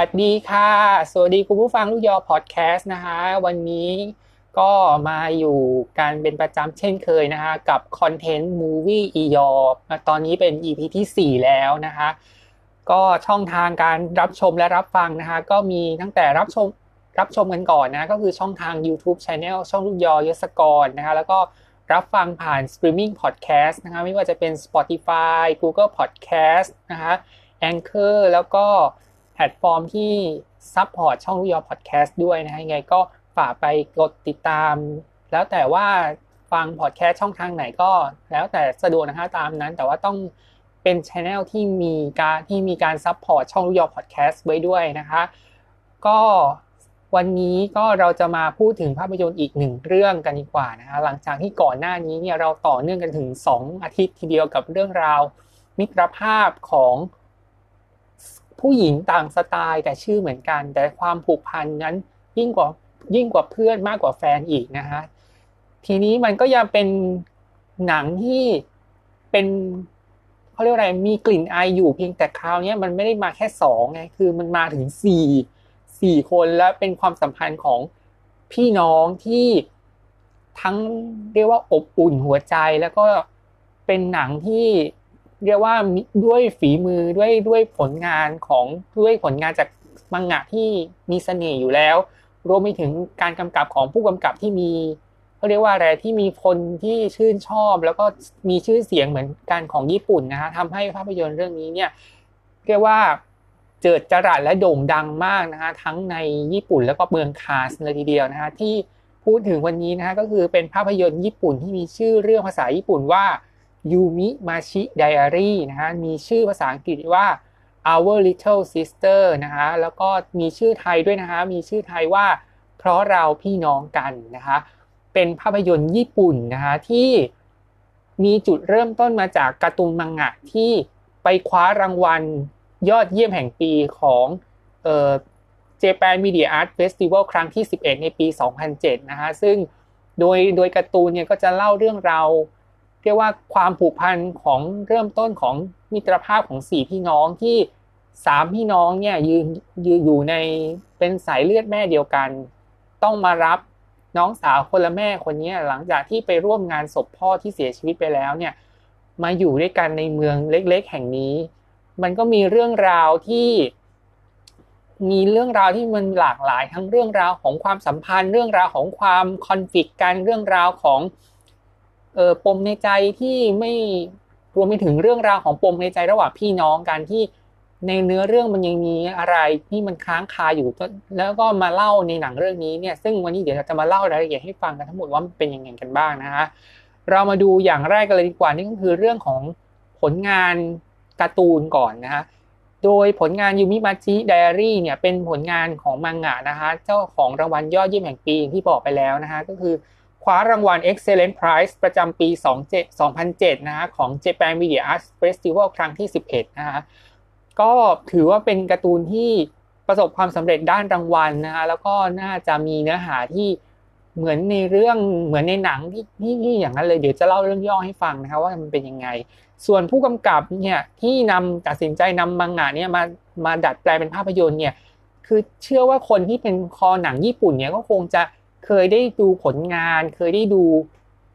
สวัสดีค่ะ สวัสดีคุณผู้ฟังลูกยอพอดแคสต์นะคะ วันนี้ก็มาอยู่กันเป็นประจำเช่นเคยนะคะ กับคอนเทนต์มูวี่อียอตอนนี้เป็น EP ที่ 4 แล้วนะคะ ก็ช่องทางการรับชมและรับฟังนะคะ ก็มีตั้งแต่รับชมรับชมกันก่อนนะ ก็คือช่องทาง YouTube Channel ช่องลูกยอยศกรนะคะ แล้วก็รับฟังผ่าน Streaming Podcast นะคะ ไม่ว่าจะเป็น Spotify Google Podcast นะคะ Anchor แล้วก็ แพลตฟอร์มที่ support ช่องลูกยอพอดแคสต์ด้วยนะฮะยังไงก็ฝากไปกดติดตาม แล้วแต่ว่าฟังพอดแคสต์ช่องทางไหนก็แล้วแต่สะดวกนะคะตามนั้น แต่ว่าต้องเป็นช anel ที่มีการที่มีการ support ช่องลูกยอพอดแคสต์ไว้ด้วยนะคะ ก็วันนี้ก็เราจะมาพูดถึงภาพยนตร์อีกหนึ่งเรื่องกันดีกว่านะคะหลังจากที่ก่อนหน้านี้เนี่ยเราต่อเนื่องกันถึง 2 อาทิตย์ทีเดียวกับเรื่องราวมิตรภาพของ ผู้หญิงต่างสไตล์แต่ชื่อเหมือนกัน แต่ความผูกพันนั้นยิ่งกว่ายิ่งกว่าเพื่อนมากกว่าแฟนอีกนะฮะทีนี้มันก็ยังเป็นหนังที่เป็นเขาเรียกอะไรมีกลิ่นอายอยู่เพียงแต่คราวนี้มันไม่ได้มาแค่สองไงคือมันมาถึงสี่สี่คนแล้วเป็นความสัมพันธ์ของพี่น้องที่ทั้งเรียกว่าอบอุ่นหัวใจแล้วก็เป็นหนังที่ เรียกว่าด้วยฝีมือด้วยด้วยผลงานของด้วยผลงานจากมังงะที่มีเสน่ห์อยู่แล้ว รวมไปถึงการกำกับของผู้กำกับที่มีเขาเรียกว่าอะไรที่มีคนที่ชื่นชอบ แล้วก็มีชื่อเสียงเหมือนกันของญี่ปุ่นนะฮะทำให้ภาพยนตร์เรื่องนี้เนี่ยเรียกว่าเจิดจรัสและโด่งดังมากนะฮะทั้งในญี่ปุ่นแล้วก็เมืองคาสเลยทีเดียวนะฮะที่พูดถึงวันนี้นะฮะก็คือเป็นภาพยนตร์ญี่ปุ่นที่มีชื่อเรื่องภาษาญี่ปุ่นว่า ยูมิมาชิไดอารี่นะฮะมีชื่อภาษาอังกฤษว่า Our Little Sister นะฮะแล้วก็มีชื่อไทยด้วยนะฮะมีชื่อไทยว่า เพราะเราพี่น้องกันนะคะเป็นภาพยนตร์ญี่ปุ่นนะคะที่มีจุดเริ่มต้นมาจากการ์ตูนมังงะที่ไปคว้ารางวัลยอดเยี่ยมแห่งปีของเอ่อ Japan Media Art Festival ครั้งที่ 11 ในปี 2007 นะฮะซึ่งโดยโดยการ์ตูนเนี่ยก็จะเล่าเรื่องราว เรียกว่าความผูกพันของเริ่มต้นของมิตรภาพของสี่พี่น้องที่สามพี่น้องเนี่ยยืนยืนอยู่ในเป็นสายเลือดแม่เดียวกัน ต้องมารับน้องสาวคนละแม่คนนี้หลังจากที่ไปร่วมงานศพพ่อที่เสียชีวิตไปแล้วเนี่ยมาอยู่ด้วยกันในเมืองเล็ก ๆ แห่งนี้ มันก็มีเรื่องราวที่ มีเรื่องราวที่มันหลากหลายทั้งเรื่องราวของความสัมพันธ์ เรื่องราวของความคอนฟ lict กันเรื่องราวของ เออปมในใจที่ไม่รวมไปถึงเรื่องราวของปมในใจระหว่างพี่น้องกันที่ในเนื้อเรื่องมันยังมีอะไรที่มันค้างคาอยู่แล้วก็มาเล่าในหนังเรื่องนี้เนี่ย ซึ่งวันนี้เดี๋ยวจะมาเล่ารายละเอียดให้ฟังกันทั้งหมดว่าเป็นยังไงกันบ้างนะฮะเรามาดูอย่างแรกกันเลยดีกว่านี่ก็คือเรื่องของผลงานการ์ตูนก่อนนะฮะโดยผลงานยูมิมาจิไดอารี่เนี่ยเป็นผลงานของมังงะนะคะเจ้าของรางวัลยอดเยี่ยมแห่งปีที่บอกไปแล้วนะฮะก็คือ คว้ารางวัล Excellent Prize ประจำปี 2007 นะฮะของ Japan Media Arts Festival ครั้งที่ 11 นะฮะก็ถือว่าเป็นการ์ตูนที่ประสบความสำเร็จด้านรางวัลนะฮะแล้วก็น่าจะมีเนื้อหาที่เหมือนในเรื่องเหมือนในหนังที่ที่อย่างนั้นเลยเดี๋ยวจะเล่าเรื่องย่อให้ฟังนะครับว่ามันเป็นยังไง ส่วนผู้กำกับเนี่ยที่นำตัดสินใจนำมังงะเนี่ยมามาดัดแปลงเป็นภาพยนตร์เนี่ยคือเชื่อว่าคนที่เป็นคอหนังญี่ปุ่นเนี่ยก็คงจะ เคยได้ดูผลงาน เคยได้ดู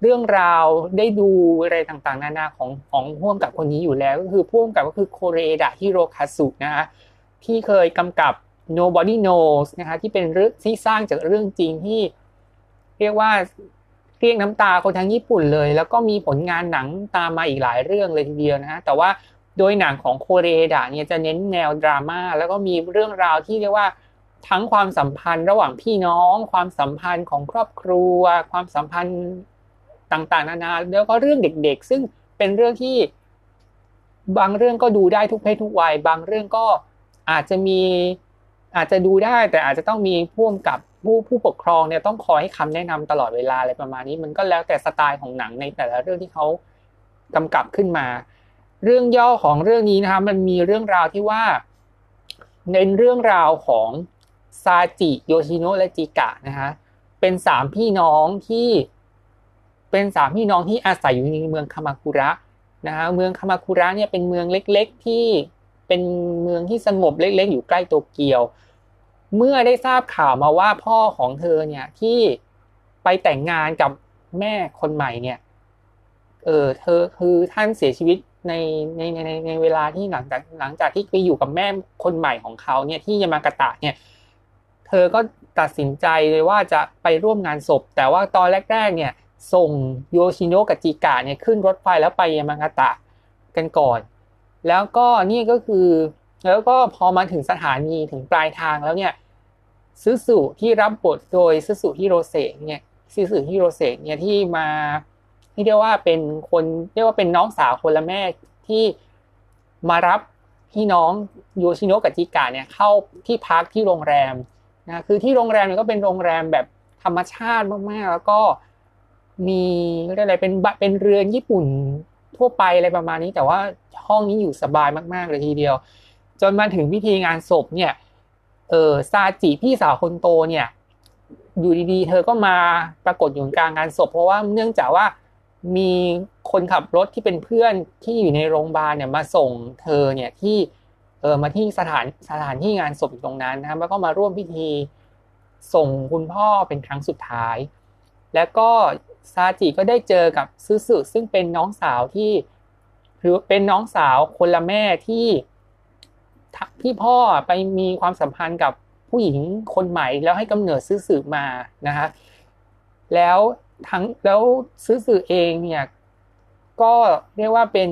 เรื่องราวได้ดูอะไรต่างๆ นานาของของพ่วงกับคนนี้อยู่แล้วก็คือพ่วงกับก็คือโคเรดะฮิโรคาสุนะคะที่เคยกำกับ Nobody Knows นะคะที่เป็นเรื่องที่สร้างจากเรื่องจริงที่ เรียกว่าเรียกน้ำตาคนทั้งญี่ปุ่นเลย แล้วก็มีผลงานหนังตามมาอีกหลายเรื่องเลยทีเดียวนะฮะแต่ว่าโดยหนังของโคเรดะเนี่ยจะเน้นแนวดราม่าแล้วก็มีเรื่องราวที่เรียกว่า ทั้งความสัมพันธ์ระหว่างพี่น้อง ความสัมพันธ์ของครอบครัว ความสัมพันธ์ต่างๆ นานาแล้วก็เรื่องเด็กๆ ซึ่งเป็นเรื่องที่บางเรื่องก็ดูได้ทุกเพศทุกวัย บางเรื่องก็อาจจะมีอาจจะดูได้แต่อาจจะต้องมีพ่วงกับผู้ผู้ปกครองเนี่ยต้องคอยให้คำแนะนำตลอดเวลาอะไรประมาณนี้ มันก็แล้วแต่สไตล์ของหนังในแต่ละเรื่องที่เขากำกับขึ้นมา เรื่องย่อของเรื่องนี้นะครับมันมีเรื่องราวที่ว่าในเรื่องราวของ ซาจิโยชิโนะและจิกะนะฮะเป็นสามพี่น้องที่เป็นสามพี่น้องที่อาศัยอยู่ในเมืองคามาคุระนะฮะเมืองคามาคุระเนี่ยเป็นเมืองเล็กๆ ที่เป็นเมืองที่สงบเล็กๆ อยู่ใกล้โตเกียว เมื่อได้ทราบข่าวมาว่าพ่อของเธอเนี่ยที่ไปแต่งงานกับแม่คนใหม่เนี่ยเออเธอคือท่านเสียชีวิตในในในในเวลาที่หลังจากหลังจากที่ไปอยู่กับแม่คนใหม่ของเขาเนี่ยที่ยามากาตะเนี่ย เธอก็ตัดสินใจเลยว่าจะไปร่วมงานศพ แต่ว่าตอนแรกๆเนี่ยส่งโยชิโนะกับจิกะเนี่ยขึ้นรถไฟแล้วไปยามากาตะกันก่อน แล้วก็นี่ก็คือแล้วก็พอมาถึงสถานีถึงปลายทางแล้วเนี่ยซึสุที่รับบทโดยซึสุฮิโรเซเนี่ยซึสุฮิโรเซเนี่ยที่มาที่เรียกว่าเป็นคนเรียกว่าเป็นน้องสาวคนละแม่ที่มารับพี่น้องโยชิโนะกับจิกะเนี่ยเข้าที่พักที่โรงแรม นะคือที่โรงแรมเนี่ยก็เป็นโรงแรมแบบธรรมชาติมากๆ แล้วก็มีเรียกอะไรเป็นเป็นเรือนญี่ปุ่นทั่วไปอะไรประมาณนี้ แต่ว่าห้องนี้อยู่สบายมากๆเลยทีเดียว จนมาถึงพิธีงานศพเนี่ยเออซาจิพี่สาวคนโตเนี่ยอยู่ดีๆ เธอก็มาปรากฏอยู่กลางงานศพ เพราะว่าเนื่องจากว่ามีคนขับรถที่เป็นเพื่อนที่อยู่ในโรงพยาบาลเนี่ยมาส่งเธอเนี่ยที่ ออมาที่สถานสถานที่งานศพตรงนั้นนะครับแล้วก็มาร่วมพิธีส่งคุณพ่อเป็นครั้งสุดท้าย แล้วก็ซาจิก็ได้เจอกับซึสึซึ่งเป็นน้องสาวที่หรือเป็นน้องสาวคนละแม่ที่ที่พ่อไปมีความสัมพันธ์กับผู้หญิงคนใหม่ แล้วให้กำเนิดซึสึมานะฮะแล้วทั้งแล้วซื้อสือเองเนี่ยก็เรียกว่าเป็น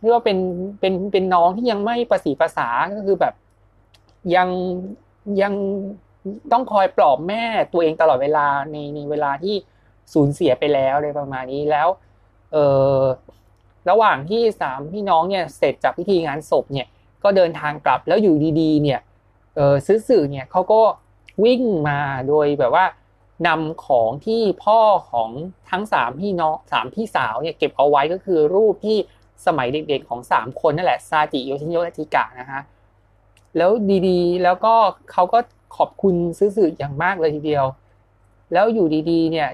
เรียกว่าเป็นเป็นเป็นน้องที่ยังไม่ประสีภาษาก็คือแบบยังยังต้องคอยปลอบแม่ตัวเองตลอดเวลาในในเวลาที่สูญเสียไปแล้วอะไรประมาณนี้แล้ว เออระหว่างที่สามพี่น้องเนี่ยเสร็จจากพิธีงานศพเนี่ย ก็เดินทางกลับแล้วอยู่ดีๆ เนี่ยเออซื้อสื่อเนี่ยเขาก็วิ่งมาโดยแบบว่านำของที่พ่อของทั้งสามพี่น้องสามพี่สาวเนี่ยเก็บเอาไว้ก็คือรูปที่ สมัยเด็กๆของสามคนนั่นแหละซาจิโยชิโยและทิกะนะฮะแล้วดีๆ แล้วก็เขาก็ขอบคุณซื้อสื่ออย่างมากเลยทีเดียว แล้วอยู่ดีๆ เนี่ย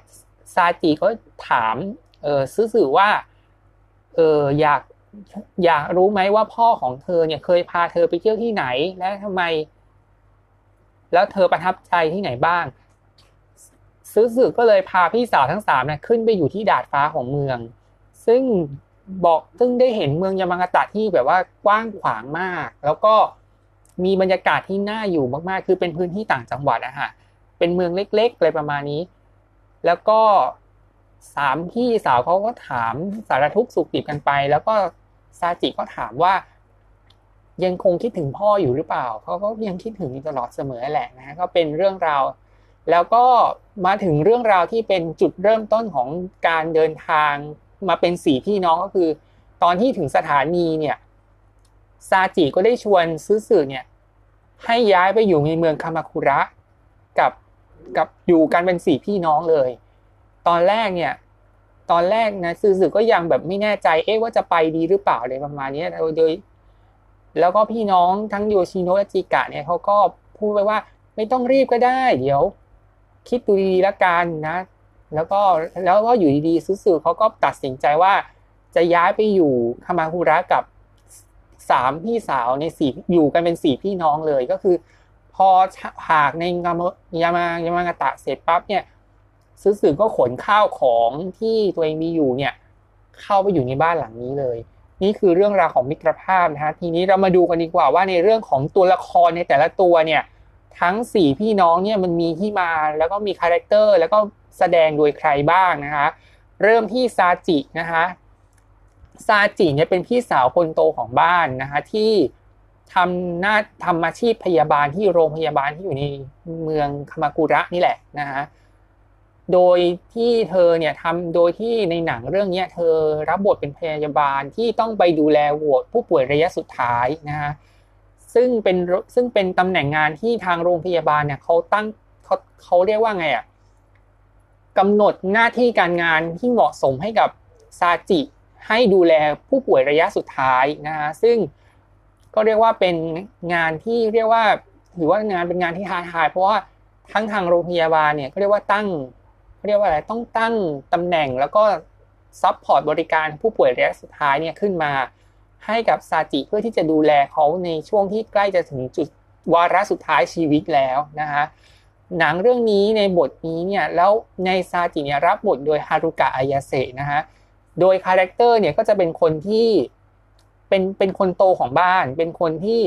ซาจิก็ถามเออซื้อสื่อว่าเอออยากอยากรู้ไหมว่าพ่อของเธอเนี่ยเคยพาเธอไปเที่ยวที่ไหนและทำไม แล้วเธอประทับใจที่ไหนบ้างซื้อสึกก็เลยพาพี่สาวทั้งสามเนี่ยขึ้นไปอยู่ที่ดาดฟ้าของเมือง ซึ่ง บอกซึ่งได้เห็นเมืองยามากาตะที่แบบว่ากว้างขวางมาก แล้วก็มีบรรยากาศที่น่าอยู่มากๆ คือเป็นพื้นที่ต่างจังหวัดนะฮะเป็นเมืองเล็กๆอะไรประมาณนี้ แล้วก็สามพี่สาวเขาก็ถามสารทุกสุขดิบกันไป แล้วก็ซาจิก็ถามว่า ยังคงคิดถึงพ่ออยู่หรือเปล่าเขาก็ยังคิดถึงตลอดเสมอแหละนะก็เป็นเรื่องราว แล้วก็มาถึงเรื่องราวที่เป็นจุดเริ่มต้นของการเดินทาง มาเป็นสี่พี่น้องก็คือ ตอนที่ถึงสถานีเนี่ยซาจิก็ได้ชวนซื้อสื่อเนี่ยให้ย้ายไปอยู่ในเมืองคามาคุระกับกับอยู่กันเป็นสี่พี่น้องเลย ตอนแรกเนี่ย ตอนแรกนะซื้อสื่อก็ยังแบบไม่แน่ใจ เอ๊ะว่าจะไปดีหรือเปล่าอะไรประมาณนี้โดย แล้วก็พี่น้องทั้งโยชิโนะและจิกะเนี่ยเขาก็พูดไปว่าไม่ต้องรีบก็ได้ เดี๋ยว คิดดูดีๆละกันนะ แล้วก็แล้วก็อยู่ดีๆสุดๆเขาก็ตัดสินใจว่า จะย้ายไปอยู่คามาคุระกับสามพี่สาวในสี่อยู่กันเป็นสี่พี่น้องเลยก็คือ พอจากในยามายามายามากาตะเสร็จปั๊บเนี่ยซื้อสื่อก็ขนข้าวของที่ตัวเองมีอยู่เนี่ย เข้าไปอยู่ในบ้านหลังนี้เลย นี่คือเรื่องราวของมิตรภาพนะฮะทีนี้เรามาดูกันดีกว่าว่าในเรื่องของตัวละครในแต่ละตัวเนี่ย ทั้งสี่พี่น้องเนี่ยมันมีที่มาแล้วก็มี character แล้วก็ แสดงโดยใครบ้างนะคะ เริ่มที่ซาจินะคะซาจิเนี่ยเป็นพี่สาวคนโตของบ้านนะคะที่ทำหน้าทำอาชีพพยาบาลที่โรงพยาบาลที่อยู่ในเมืองคามากุระนี่แหละนะคะโดยที่เธอเนี่ยทำโดยที่ในหนังเรื่องนี้เธอรับบทเป็นพยาบาลที่ต้องไปดูแลวอดผู้ป่วยระยะสุดท้ายนะคะซึ่งเป็นซึ่งเป็นตำแหน่งงานที่ทางโรงพยาบาลเนี่ยเขาตั้งเขาเขาเรียกว่าไงอะ กำหนดหน้าที่การงานที่เหมาะสมให้กับซาจิให้ดูแลผู้ป่วยระยะสุดท้ายนะฮะซึ่งก็เรียกว่าเป็นงานที่เรียกว่าถือว่างานเป็นงานที่ท้าทาย เพราะว่าทั้งทางโรงพยาบาลเนี่ยก็เรียกว่าตั้งเรียกว่าอะไรต้องตั้งตำแหน่งแล้วก็ support บริการผู้ป่วยระยะสุดท้ายเนี่ยขึ้นมา ให้กับซาจิเพื่อที่จะดูแลเขาในช่วงที่ใกล้จะถึงจุดวาระสุดท้ายชีวิตแล้วนะคะ หนังเรื่องนี้ในบทนี้เนี่ยแล้วในซาจิเนี่ยรับบทโดยฮารุกะอายาเซะนะคะโดย character เนี่ยก็จะเป็นคนที่เป็นเป็นคนโตของบ้าน เป็นคนที่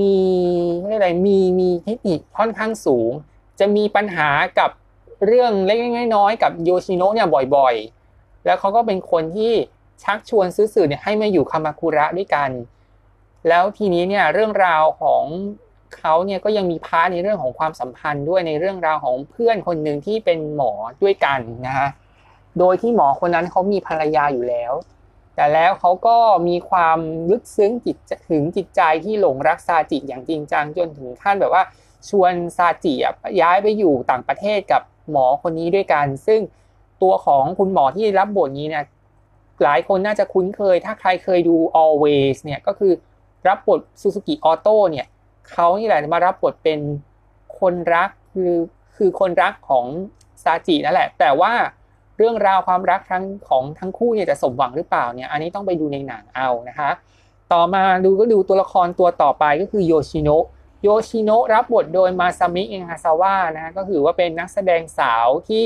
มีอะไรมีมีเทคนิคค่อนข้างสูง จะมีปัญหากับเรื่องเล็กๆน้อยๆกับโยชิโนะเนี่ยบ่อยๆ แล้วเขาก็เป็นคนที่ชักชวนซื้อสื่อเนี่ยให้มาอยู่คามาคุระด้วยกัน แล้วทีนี้เนี่ยเรื่องราวของ เขาเนี่ยก็ยังมี part ในเรื่องของความสัมพันธ์ด้วยในเรื่องราวของเพื่อนคนหนึ่งที่เป็นหมอด้วยกันนะฮะโดยที่หมอคนนั้นเขามีภรรยาอยู่แล้ว แต่แล้วเขาก็มีความลึกซึ้งจิตถึงจิตใจที่หลงรักซาจิอย่างจริงจังจนถึงขั้นแบบว่าชวนซาจิย้ายไปอยู่ต่างประเทศกับหมอคนนี้ด้วยกัน ซึ่งตัวของคุณหมอที่รับบทนี้เนี่ยหลายคนน่าจะคุ้นเคย ถ้าใครเคยดู Always เนี่ยก็คือรับบทซูซูกิออโต้เนี่ย เขานี่แหละมารับบทเป็นคนรักคือคือคนรักของซาจินั่นแหละ แต่ว่าเรื่องราวความรักทั้งของทั้งคู่เนี่ยจะสมหวังหรือเปล่าเนี่ย อันนี้ต้องไปดูในหนังเอานะคะ ต่อมาดูก็ดูตัวละครตัวต่อไปก็คือโยชิโนะโยชิโนะรับบทโดยมาซามินางาซาวะนะก็คือว่าเป็นนักแสดงสาวที่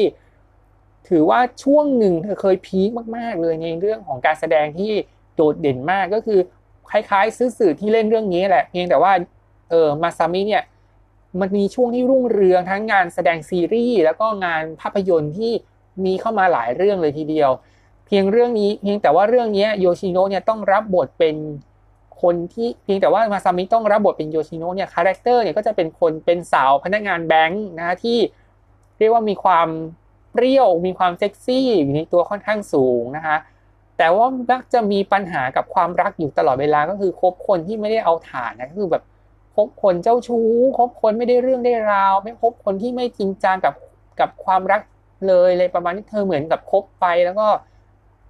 ถือว่าช่วงหนึ่งเธอเคย peakมาก ๆ เลยในเรื่องของการแสดงที่โดดเด่นมากก็คือคล้ายๆ ซูซุที่เล่นเรื่องนี้แหละ เพียงแต่ว่า เออมาซามิเนี่ยมันมีช่วงที่รุ่งเรืองทั้งงานแสดงซีรีส์แล้วก็งานภาพยนตร์ที่มีเข้ามาหลายเรื่องเลยทีเดียว เพียงเรื่องนี้เพียงแต่ว่าเรื่องนี้โยชิโนะเนี่ยต้องรับบทเป็นคนที่เพียงแต่ว่ามาซามิต้องรับบทเป็นโยชิโนะเนี่ย character เนี่ยก็จะเป็นคนเป็นสาวพนักงานแบงค์นะที่เรียกว่ามีความเปรี้ยวมีความเซ็กซี่อยู่ในตัวค่อนข้างสูงนะคะแต่ว่ามักจะมีปัญหากับความรักอยู่ตลอดเวลาก็คือคบคนที่ไม่ได้เอาฐานนะก็คือแบบ บคนเจ้าชู้คบคนไม่ได้เรื่องได้ราว ไม่คบคนที่ไม่จริงจังกับกับความรักเลยเลยประมาณนี้เธอเหมือนกับคบไปแล้วก็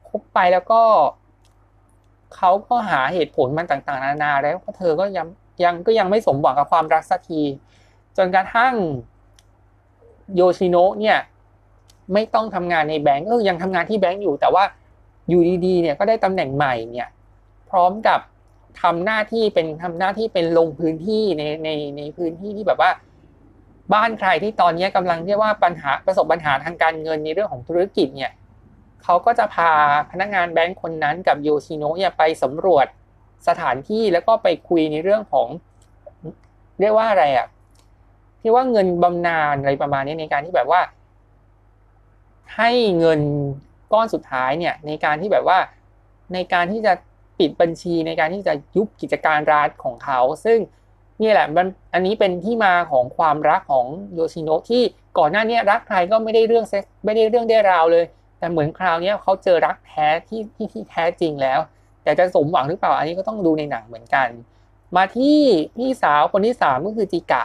คบไปแล้วก็เขาก็หาเหตุผลมันต่างๆ นานาแล้วก็เธอก็ยังยังก็ยังไม่สมหวังกับความรักสักที จนกระทั่งโยชิโนะเนี่ย ไม่ต้องทำงานในแบงก์ก็ยังทำงานที่แบงก์อยู่ แต่ว่าอยู่ดีๆเนี่ยก็ได้ตำแหน่งใหม่เนี่ย พร้อมกับ ทำหน้าที่เป็นทำหน้าที่เป็นลงพื้นที่ในในในพื้นที่ที่แบบว่า บ้านใครที่ตอนนี้กำลังเรียกว่าปัญหาประสบปัญหาทางการเงินในเรื่องของธุรกิจเนี่ยเขาก็จะพาพนักงานแบงค์คนนั้นกับโยชิโนะเนี่ยไปสำรวจสถานที่แล้วก็ไปคุยในเรื่องของ เรียกว่าอะไรอะที่ว่าเงินบำนาญอะไรประมาณนี้ในการที่แบบว่า ให้เงินก้อนสุดท้ายเนี่ย ในการที่แบบว่าในการที่จะ ปิดบัญชีในการที่จะยุบกิจการร้านของเขา ซึ่งนี่แหละมันอันนี้เป็นที่มาของความรักของโยชิโนะที่ก่อนหน้านี้รักใครก็ไม่ได้เรื่องเซ็กไม่ได้เรื่องได้ราวเลย แต่เหมือนคราวนี้เขาเจอรักแท้ที่ที่ที่แท้จริงแล้ว แต่จะสมหวังหรือเปล่าอันนี้ก็ต้องดูในหนังเหมือนกัน มาที่พี่สาวคนที่สามก็คือจิกะ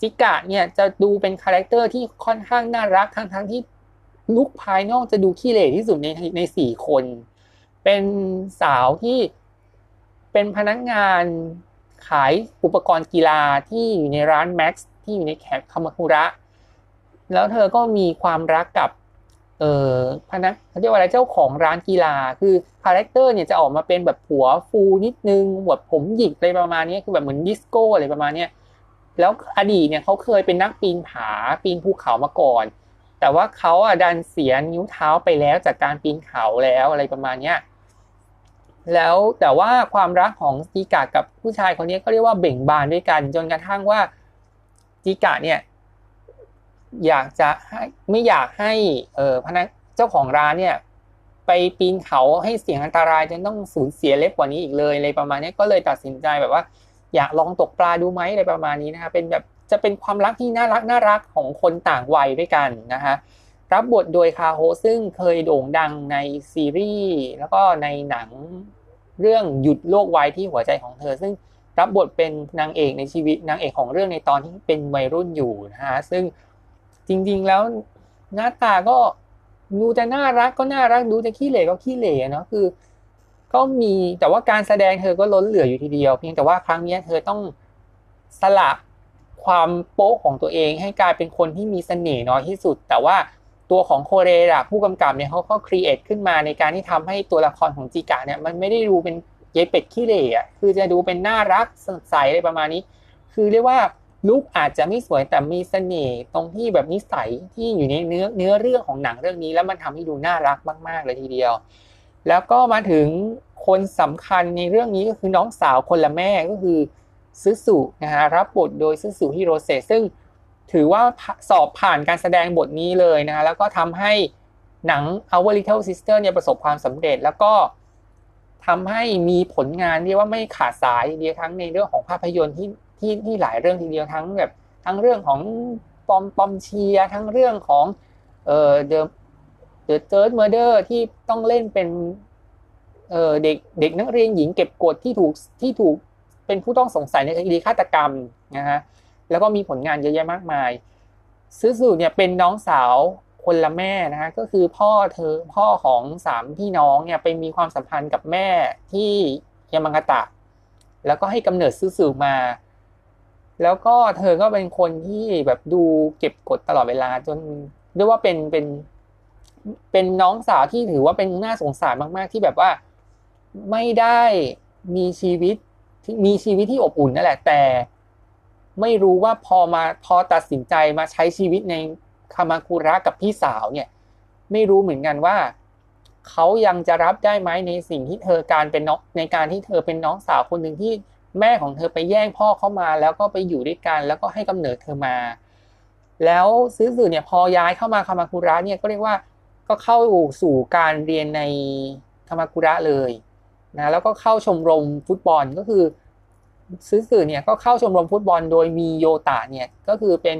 จิกะเนี่ยจะดูเป็น character ที่ค่อนข้างน่ารักทั้งทั้งที่ look ภายนอกจะดูขี้เหร่ที่สุดในในสี่คน เป็นสาวที่เป็นพนักงานขายอุปกรณ์กีฬาที่อยู่ในร้านแม็กซ์ที่อยู่ในแถบคามาคุระ แล้วเธอก็มีความรักกับเออพนักเขาเรียกว่าอะไรเจ้าของร้านกีฬา คือ character เนี่ยจะออกมาเป็นแบบหัวฟูนิดนึงหัวผมหยิกอะไรประมาณนี้คือแบบเหมือนดิสโก้อะไรประมาณนี้แล้วอดีตเนี่ยเขาเคยเป็นนักปีนผาปีนภูเขามาก่อน แต่ว่าเขาอะดันเสียนิ้วเท้าไปแล้วจากการปีนเขาแล้วอะไรประมาณเนี้ย แล้วแต่ว่าความรักของจิกะกับผู้ชายคนนี้ก็เรียกว่าเบ่งบานด้วยกัน จนกระทั่งว่าจิกะเนี่ยอยากจะให้ไม่อยากให้เออพนักเจ้าของร้านเนี่ย ไปปีนเขาให้เสี่ยงอันตรายจนต้องสูญเสียเล็กกว่านี้อีกเลยอะไรประมาณนี้ก็เลยตัดสินใจแบบว่า อยากลองตกปลาดูไหมอะไรประมาณนี้นะคะเป็นแบบจะเป็นความรักที่น่ารักน่ารักของคนต่างวัยด้วยกันนะคะรับบทโดยคาโฮซึ่งเคยโด่งดังในซีรีส์แล้วก็ในหนัง เรื่องหยุดโลกไว้ที่หัวใจของเธอ ซึ่งรับบทเป็นนางเอกในชีวิตนางเอกของเรื่องในตอนที่เป็นวัยรุ่นอยู่นะฮะซึ่งจริงๆแล้วหน้าตาก็ดูจะน่ารักก็น่ารักดูจะขี้เหร่ก็ขี้เหร่เนาะคือ ก็มีแต่ว่าการแสดงเธอก็ล้นเหลืออยู่ทีเดียว เพียงแต่ว่าครั้งนี้เธอต้องสละความโป๊ะของตัวเองให้กลายเป็นคนที่มีเสน่ห์น้อยที่สุด แต่ว่า ตัวของโคเรอะผู้กำกับเนี่ยเขาก็ครีเอทขึ้นมาในการที่ทำให้ตัวละครของจิกะเนี่ยมันไม่ได้ดูเป็นเยเป็ดขี้เหร่อะคือจะดูเป็นน่ารักสดใสอะไรประมาณนี้ คือเรียกว่าลุกอาจจะไม่สวยแต่มีเสน่ห์ตรงที่แบบนิสัยที่อยู่ในเนื้อเนื้อเรื่องของหนังเรื่องนี้ แล้วมันทำให้ดูน่ารักมาก ๆ เลยทีเดียว แล้วก็มาถึงคนสำคัญในเรื่องนี้ก็คือน้องสาวคนละแม่ก็คือซึสุนะฮะรับบทโดยซึสุฮิโรเซซึ่ง ถือว่าสอบผ่านการแสดงบทนี้เลยนะฮะแล้วก็ทำให้หนัง Our Little Sister เนี่ยประสบความสำเร็จแล้วก็ทำให้มีผลงานเรียกว่าไม่ขาดสายทีเดียวทั้งในเรื่องของภาพยนตร์ที่ที่ที่หลายเรื่องทีเดียวทั้งแบบทั้งเรื่องของปอมปอมเชียร์ทั้งเรื่องของเอ่อ The The Third Murder ที่ต้องเล่นเป็นเอ่อเด็กเด็กนักเรียนหญิงเก็บกดที่ถูกที่ถูกเป็นผู้ต้องสงสัยในคดีฆาตกรรมนะฮะ แล้วก็มีผลงานเยอะแยะมากมายซึสุเนี่ยเป็นน้องสาวคนละแม่นะฮะก็คือพ่อเธอพ่อของสามพี่น้องเนี่ยไปมีความสัมพันธ์กับแม่ที่ยามังกตะ แล้วก็ให้กำเนิดซึสุมา แล้วก็เธอก็เป็นคนที่แบบดูเก็บกดตลอดเวลาจนเรียกว่าเป็นเป็นเป็นน้องสาวที่ถือว่าเป็นน่าสงสารมาก ๆ ที่แบบว่าไม่ได้มีชีวิตมีชีวิตที่อบอุ่นนั่นแหละ แต่ ไม่รู้ว่าพอมาพอตัดสินใจมาใช้ชีวิตในคามาคุระกับพี่สาวเนี่ย ไม่รู้เหมือนกันว่าเขายังจะรับได้ไหมในสิ่งที่เธอการเป็นน้องในการที่เธอเป็นน้องสาวคนหนึ่งที่แม่ของเธอไปแย่งพ่อเข้ามา แล้วก็ไปอยู่ด้วยกัน แล้วก็ให้กำเนิดเธอมา แล้วซื้อสื่อเนี่ยพอย้ายเข้ามาคามาคุระเนี่ยก็เรียกว่าก็เข้าสู่การเรียนในคามาคุระเลยนะแล้วก็เข้าชมรมฟุตบอลก็คือ ซื้อสื่อเนี่ยก็เข้าชมรมฟุตบอลโดยมีโยตะเนี่ยก็คือเป็น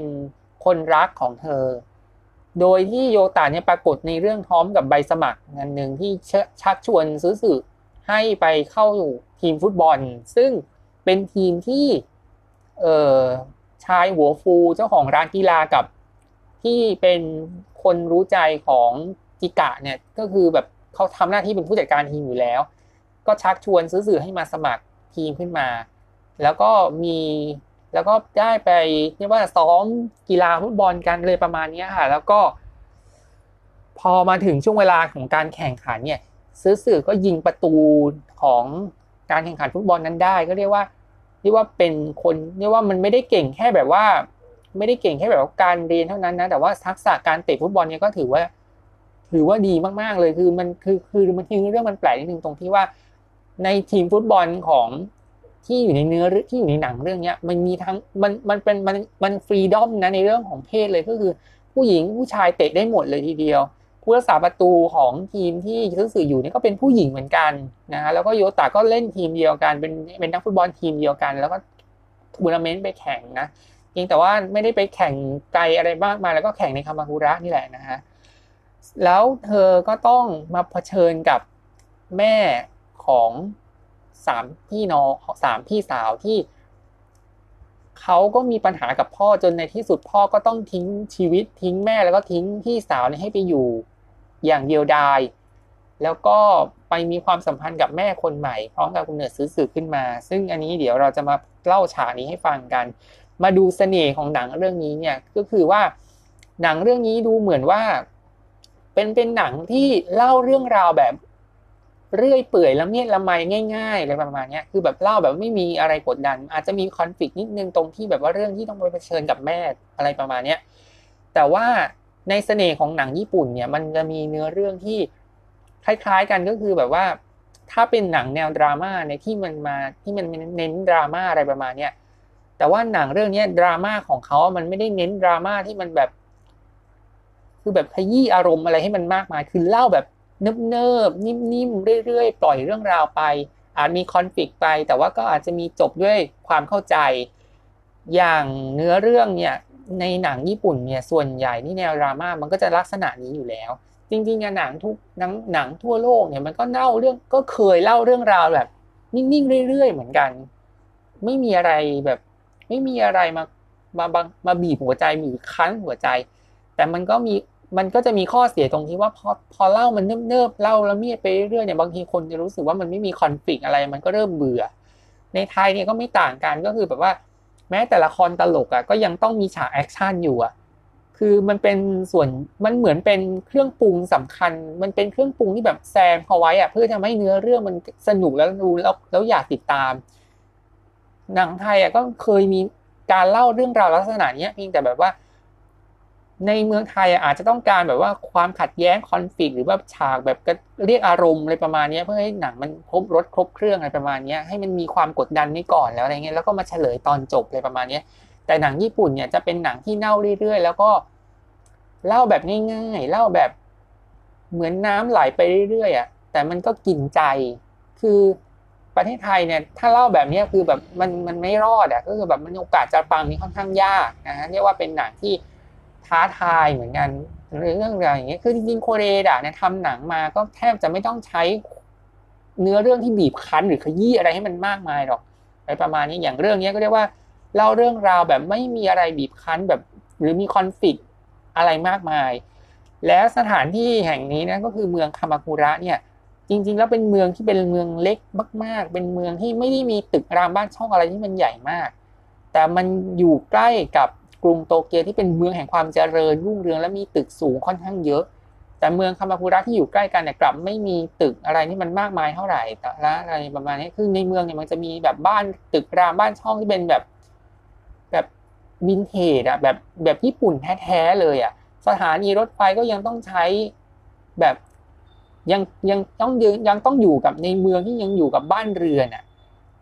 คนรักของเธอ โดยที่โยตะเนี่ยปรากฏในเรื่องพร้อมกับใบสมัครงานหนึ่งที่ชักชวนซื้อสื่อให้ไปเข้าทีมฟุตบอล ซึ่งเป็นทีมที่เออชายหัวฟูเจ้าของร้านกีฬากับที่เป็นคนรู้ใจของจิกะเนี่ยก็คือแบบเขาทำหน้าที่เป็นผู้จัดการทีมอยู่แล้ว ก็ชักชวนซื้อสื่อให้มาสมัครทีมขึ้นมา แล้วก็มีแล้วก็ได้ไปเรียกว่าซ้อมกีฬาฟุตบอลกันเลยประมาณนี้ค่ะ แล้วก็ พอมาถึงช่วงเวลาของการแข่งขันเนี่ยซื้อสื่อก็ยิงประตูของการแข่งขันฟุตบอลนั้นได้ ก็เรียกว่าเรียกว่าเป็นคนเรียกว่ามันไม่ได้เก่งแค่แบบว่า ไม่ได้เก่งแค่แบบการเรียนเท่านั้นนะแต่ว่าทักษะการเตะฟุตบอลเนี่ยก็ถือว่า ถือว่าดีมากๆเลยคือมันคือคือมันคือเรื่องมันแปลกนิดนึงตรงที่ว่าในทีมฟุตบอลของ ที่อยู่ในเนื้อที่อยู่ในหนังเรื่องเนี้ยมันมีทั้งมันมันเป็นมันมันฟรีดอมนะในเรื่องของเพศเลยก็คือ ผู้หญิงผู้ชายเตะได้หมดเลยทีเดียว ผู้รักษาประตูของทีมที่ซื้อสื่ออยู่นี่ก็เป็นผู้หญิงเหมือนกันนะฮะแล้วก็โยตาก็เล่นทีมเดียวกันเป็นเป็นนักฟุตบอลทีมเดียวกัน แล้วก็ทัวร์นาเมนต์ไปแข่งนะเพียงแต่ว่าไม่ได้ไปแข่งไกลอะไรมากมายแล้วก็แข่งในคามาคุระนี่แหละนะฮะแล้วเธอก็ต้องมาเผชิญกับแม่ของ สามพี่น้องสามพี่สาวที่เขาก็มีปัญหากับพ่อจนในที่สุดพ่อก็ต้องทิ้งชีวิตทิ้งแม่แล้วก็ทิ้งพี่สาวให้ไปอยู่อย่างเดียวดาย แล้วก็ไปมีความสัมพันธ์กับแม่คนใหม่พร้อมกับคุเนิร์ซื้อสื่อขึ้นมา ซึ่งอันนี้เดี๋ยวเราจะมาเล่าฉากนี้ให้ฟังกัน มาดูเสน่ห์ของหนังเรื่องนี้เนี่ยก็คือว่าหนังเรื่องนี้ดูเหมือนว่า เป็นเป็นหนังที่เล่าเรื่องราวแบบ เรื่อยเปื่อยแล้วเนี่ยละไมง่ายๆอะไรประมาณนี้คือแบบเล่าแบบไม่มีอะไรกดดัน อาจจะมีคอนฟ lict นิดนึงตรงที่แบบว่าเรื่องที่ต้องไปเผชิญกับแม่อะไรประมาณนี้แต่ว่าในเสน่ห์ของหนังญี่ปุ่นเนี่ยมันจะมีเนื้อเรื่องที่คล้ายๆกันก็คือแบบว่า ถ้าเป็นหนังแนวดราม่าในที่มันมาที่มันเน้นดราม่าอะไรประมาณเนี้ยแต่ว่าหนังเรื่องนี้ดราม่าของเขา มันไม่ได้เน้นดราม่าที่มันแบบ คือแบบขยี้อารมณ์อะไรให้มันมากมาย คือเล่าแบบ เนิบๆนิ่มๆเรื่อยๆ ปล่อยเรื่องราวไป อาจมีคอนฟ lict ไป แต่ว่าก็อาจจะมีจบด้วยความเข้าใจ อย่างเนื้อเรื่องเนี่ยในหนังญี่ปุ่นเนี่ยส่วนใหญ่นี่แนวดราม่ามันก็จะลักษณะนี้อยู่แล้ว จริงๆหนังทุกหนังหนังทั่วโลกเนี่ยมันก็เล่าเรื่องก็เคยเล่าเรื่องราวแบบ นิ่งๆเรื่อยๆ เหมือนกัน ไม่มีอะไรแบบ ไม่มีอะไรมามามาบีบหัวใจหรือคั้นหัวใจ แต่มันก็มี มันก็จะมีข้อเสียตรงที่ว่าพอพอเล่ามันเนิบๆเล่าละเมียดไปเรื่อยเนี่ยบางทีคนจะรู้สึกว่ามันไม่มี conflict อะไรมันก็เริ่มเบื่อ ในไทยเนี่ยก็ไม่ต่างกันก็คือแบบว่า แม้แต่ละครตลกอะก็ยังต้องมีฉากแอคชั่นอยู่อะคือมันเป็นส่วนมันเหมือนเป็นเครื่องปรุงสำคัญ มันเป็นเครื่องปรุงที่แบบแซมพอไว้อะเพื่อทำให้เนื้อเรื่องมันสนุกแล้วดูแล้วแล้วอยากติดตาม หนังไทยอะก็เคยมีการเล่าเรื่องราวลักษณะนี้เพียงแต่แบบว่า ในเมืองไทยอาจจะต้องการแบบว่าความขัดแย้งคอนฟ lict หรือว่าฉากแบบเรียกอารมณ์อะไรประมาณนี้เพื่อให้หนังมันครบรถครบเครื่องอะไรประมาณนี้ให้มันมีความกดดันนี้ก่อนแล้วอะไรเงี้ยแล้วก็มาเฉลยตอนจบอะไรประมาณนี้แต่หนังญี่ปุ่นเนี่ยจะเป็นหนังที่เล่าเรื่อยๆ แล้วก็เล่าแบบง่ายๆเล่าแบบเหมือนน้ำไหลไปเรื่อยๆอะแต่มันก็กินใจคือประเทศไทยเนี่ยถ้าเล่าแบบนี้คือแบบมันมันไม่รอดอะก็คือแบบมันโอกาสจะปังนี่ค่อนข้างยากนะฮะเรียกว่าเป็นหนังที่ ท้าทายเหมือนกันเรื่องราวอย่างเงี้ยคือจริงๆโคเรดะเนี่ยทำหนังมาก็แทบจะไม่ต้องใช้เนื้อเรื่องที่บีบคั้นหรือขยี้อะไรให้มันมากมายหรอกอะไรประมาณนี้อย่างเรื่องนี้ก็เรียกว่าเล่าเรื่องราวแบบไม่มีอะไรบีบคั้นแบบ หรือมีคอนฟ lict อะไรมากมาย และสถานที่แห่งนี้นะก็คือเมืองคามาคุระเนี่ยจริง ๆ แล้วเป็นเมืองที่เป็นเมืองเล็กมาก ๆ เป็นเมืองที่ไม่ได้มีตึกรามบ้านช่องอะไรที่มันใหญ่มาก แต่มันอยู่ใกล้กับ กรุงโตเกียวที่เป็นเมืองแห่งความเจริญรุ่งเรืองและมีตึกสูงค่อนข้างเยอะ แต่เมืองคามาคุระที่อยู่ใกล้กันเนี่ยกลับไม่มีตึกอะไรที่มันมากมายเท่าไหร่และอะไรประมาณนี้คือในเมืองเนี่ยมันจะมีแบบบ้านตึกรามบ้านช่องที่เป็นแบบ แบบวินเทจอะแบบแบบญี่ปุ่นแท้ๆเลยอะสถานีรถไฟก็ยังต้องใช้แบบยังยังต้องยืนยังต้องอยู่กับในเมืองที่ยังอยู่กับบ้านเรือนอะ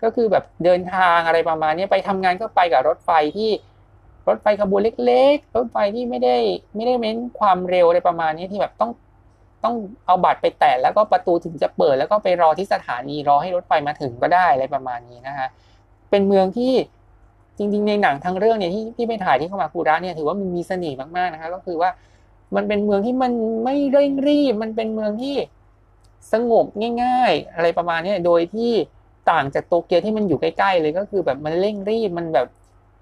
ก็คือแบบเดินทางอะไรประมาณนี้ไปทำงานก็ไปกับรถไฟที่ รถไฟขบวนเล็กๆ รถไฟที่ไม่ได้ไม่ได้เม้นความเร็วอะไรประมาณนี้ที่แบบต้องต้องเอาบัตรไปแตะแล้วก็ประตูถึงจะเปิด แล้วก็ไปรอที่สถานีรอให้รถไฟมาถึงก็ได้อะไรประมาณนี้นะคะเป็นเมืองที่จริงๆในหนังทั้งเรื่องเนี่ยที่ที่ไปถ่ายที่เข้ามาคูระเนี่ยถือว่ามันมีเสน่ห์มากๆนะคะก็คือว่ามันเป็นเมืองที่มันไม่เร่งรีบ มันเป็นเมืองที่สงบง่าย ๆ อะไรประมาณนี้โดยที่ต่างจากโตเกียวที่มันอยู่ใกล้ๆเลยก็คือแบบมันเร่งรีบมันแบบ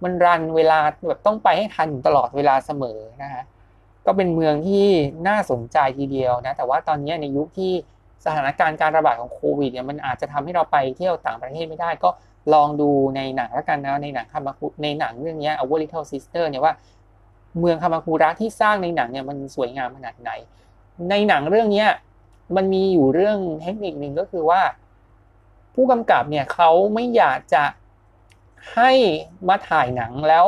มันรันเวลาแบบต้องไปให้ทันตลอดเวลาเสมอนะฮะก็เป็นเมืองที่น่าสนใจทีเดียวนะแต่ว่าตอนนี้ในยุคที่สถานการณ์การระบาดของโควิดเนี่ยมันอาจจะทำให้เราไปเที่ยวต่างประเทศไม่ได้ ก็ลองดูในหนังล้วกันนะในหนังคามาคุในหนังเรื่องนี้ Our Little Sister เนี่ยว่าเมืองคามาคุระที่สร้างในหนังเนี่ยมันสวยงามขนาดไหน ในหนังเรื่องนี้มันมีอยู่เรื่องเทคนิคหนึ่งก็คือว่า ผู้กำกับเนี่ยเขาไม่อยากจะ ให้มาถ่ายหนังแล้ว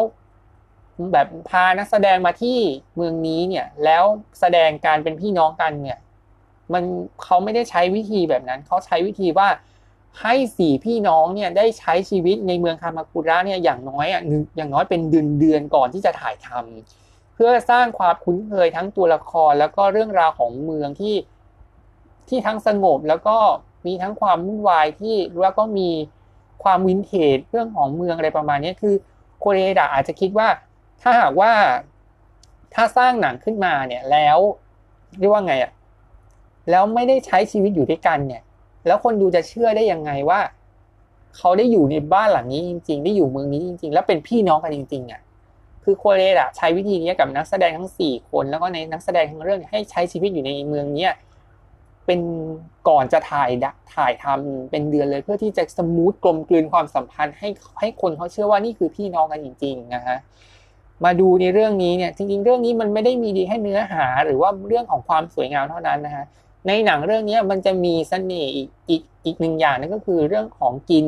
แบบพานักแสดงมาที่เมืองนี้เนี่ย แล้วแสดงการเป็นพี่น้องกันเนี่ย มันเขาไม่ได้ใช้วิธีแบบนั้น เขาใช้วิธีว่าให้สี่พี่น้องเนี่ยได้ใช้ชีวิตในเมืองคามาคุระเนี่ยอย่างน้อยอะอย่างน้อยเป็นเดือนเดือนก่อนที่จะถ่ายทำเพื่อสร้างความคุ้นเคยทั้งตัวละครแล้วก็เรื่องราวของเมืองที่ที่ทั้งสงบแล้วก็มีทั้งความวุ่นวายที่แล้วก็มี ความวินเทจเรื่องของเมืองอะไรประมาณนี้คือโคเรดาอาจจะคิดว่าถ้าหากว่าถ้าสร้างหนังขึ้นมาเนี่ยแล้วเรียกว่าไงอะแล้วไม่ได้ใช้ชีวิตอยู่ด้วยกันเนี่ย แล้วคนดูจะเชื่อได้ยังไงว่า เขาได้อยู่ในบ้านหลังนี้จริง ๆ ได้อยู่เมืองนี้จริง ๆ แล้วเป็นพี่น้องกันจริงๆอะคือโคเรดะใช้วิธีนี้กับนักแสดงทั้งสี่คนแล้วก็ในนักแสดงทั้งเรื่องให้ใช้ชีวิตอยู่ในเมืองเนี้ย เป็นก่อนจะถ่ายถ่ายทำเป็นเดือนเลย เพื่อที่จะสมูทกลมกลืนความสัมพันธ์ให้ให้คนเขาเชื่อว่านี่คือพี่น้องกันจริงๆนะฮะมาดูในเรื่องนี้เนี่ยจริง ๆ เรื่องนี้มันไม่ได้มีดีแค่เนื้อหา หรือว่าเรื่องของความสวยงามเท่านั้นนะฮะในหนังเรื่องนี้มันจะมีเสน่ห์อีกอีกอีกหนึ่งอย่างนั่นก็คือเรื่องของกิน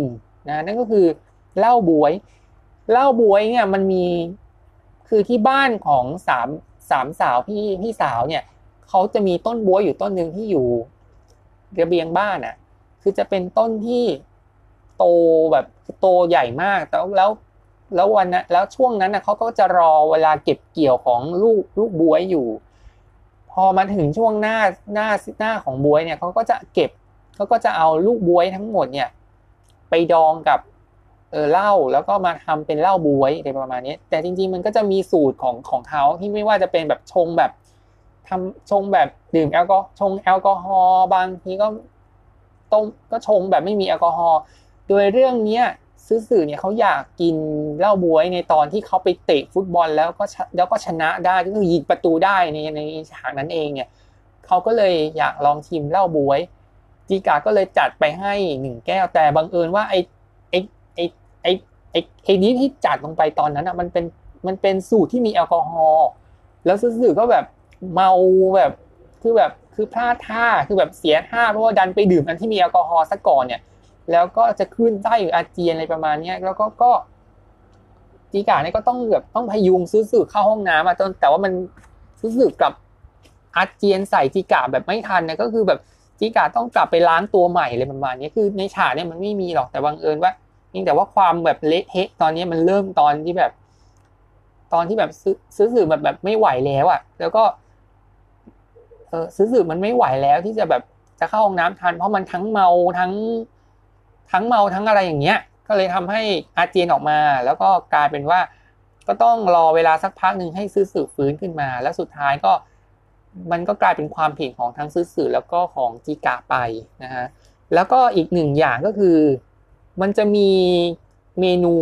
นะนั่นก็คือเหล้าบวยเหล้าบวยเนี่ยมันมีคือที่บ้านของสามสามสาวพี่พี่สาวเนี่ย เขาจะมีต้นบัวอยู่ต้นหนึ่งที่อยู่ระเบียงบ้านอะ คือจะเป็นต้นที่โตแบบโตใหญ่มากแต่แล้วแล้ววันนั้นแล้วช่วงนั้นนะเขาก็จะรอเวลาเก็บเกี่ยวของลูกลูกบวยอยู่ พอมาถึงช่วงหน้าหน้าหน้าของบวยเนี่ยเขาก็จะเก็บเขาก็จะเอาลูกบวยทั้งหมดเนี่ย ไปดองกับเออเหล้าแล้วก็มาทำเป็นเหล้าบวยอะไรประมาณนี้ แต่จริงๆมันก็จะมีสูตรของของเขาที่ไม่ว่าจะเป็นแบบชงแบบ ทำชงแบบดื่มแอลกอชงแอลกอฮอล์บางทีก็ต้มก็ชงแบบไม่มีแอลกอฮอล์โดยเรื่องเนี้ยซื้อสื่อเนี่ยเขาอยากกินเหล้าบวยในตอนที่เขาไปเตะฟุตบอลแล้วก็แล้วก็ชนะได้ก็คือยิงประตูได้ในในฉากนั้นเองเนี่ยเขาก็เลยอยากลองชิมเหล้าบวยจีกาก็เลยจัดไปให้หนึ่งแก้วแต่บังเอิญว่าไอ้ไอ้ไอ้ไอ้ไอไอนี้ที่จัดลงไปตอนนั้นอะมันเป็นมันเป็นสูตรที่มีแอลกอฮอล์แล้วซื้อสื่อก็แบบ เมาแบบคือแบบคือพลาดท่าคือแบบเสียท่าเพราะว่าดันไปดื่มอันที่มีแอลกอฮอล์ซะก่อนเนี่ย แล้วก็จะขึ้นไส้หรืออาเจียนอะไรประมาณเนี้ยแล้วก็ก็จีกาเนี่ยก็ต้องแบบต้องพยุงซื้อสื่อเข้าห้องน้ำมาจนแต่ว่ามันซื้อสื่อกับอาเจียนใส่จีกาแบบไม่ทันเนี่ยก็คือแบบจีกาต้องกลับไปล้างตัวใหม่เลยประมาณนี้คือในฉากเนี่ยมันไม่มีหรอกแต่บังเอิญว่าเพียงแต่ว่าความแบบเละเทะตอนนี้มันเริ่มตอนที่แบบ ตอนที่แบบซื้อซื้อสื่อแบบแบบไม่ไหวแล้วอะ แล้วก็ เออซื้อสื่อมันไม่ไหวแล้วที่จะแบบจะเข้าห้องน้ำทันเพราะมันทั้งเมาทั้ง ทั้งเมาทั้งอะไรอย่างเงี้ย ก็เลยทำให้อาเจียนออกมา แล้วก็กลายเป็นว่า ก็ต้องรอเวลาสักพักหนึ่งให้ซื้อสื่อฟื้นขึ้นมา แล้วสุดท้ายก็มันก็กลายเป็นความผิดของทั้งซื้อสื่อแล้วก็ของจีกาไปนะฮะแล้วก็อีกหนึ่งอย่างก็คือ มันจะมีเมนู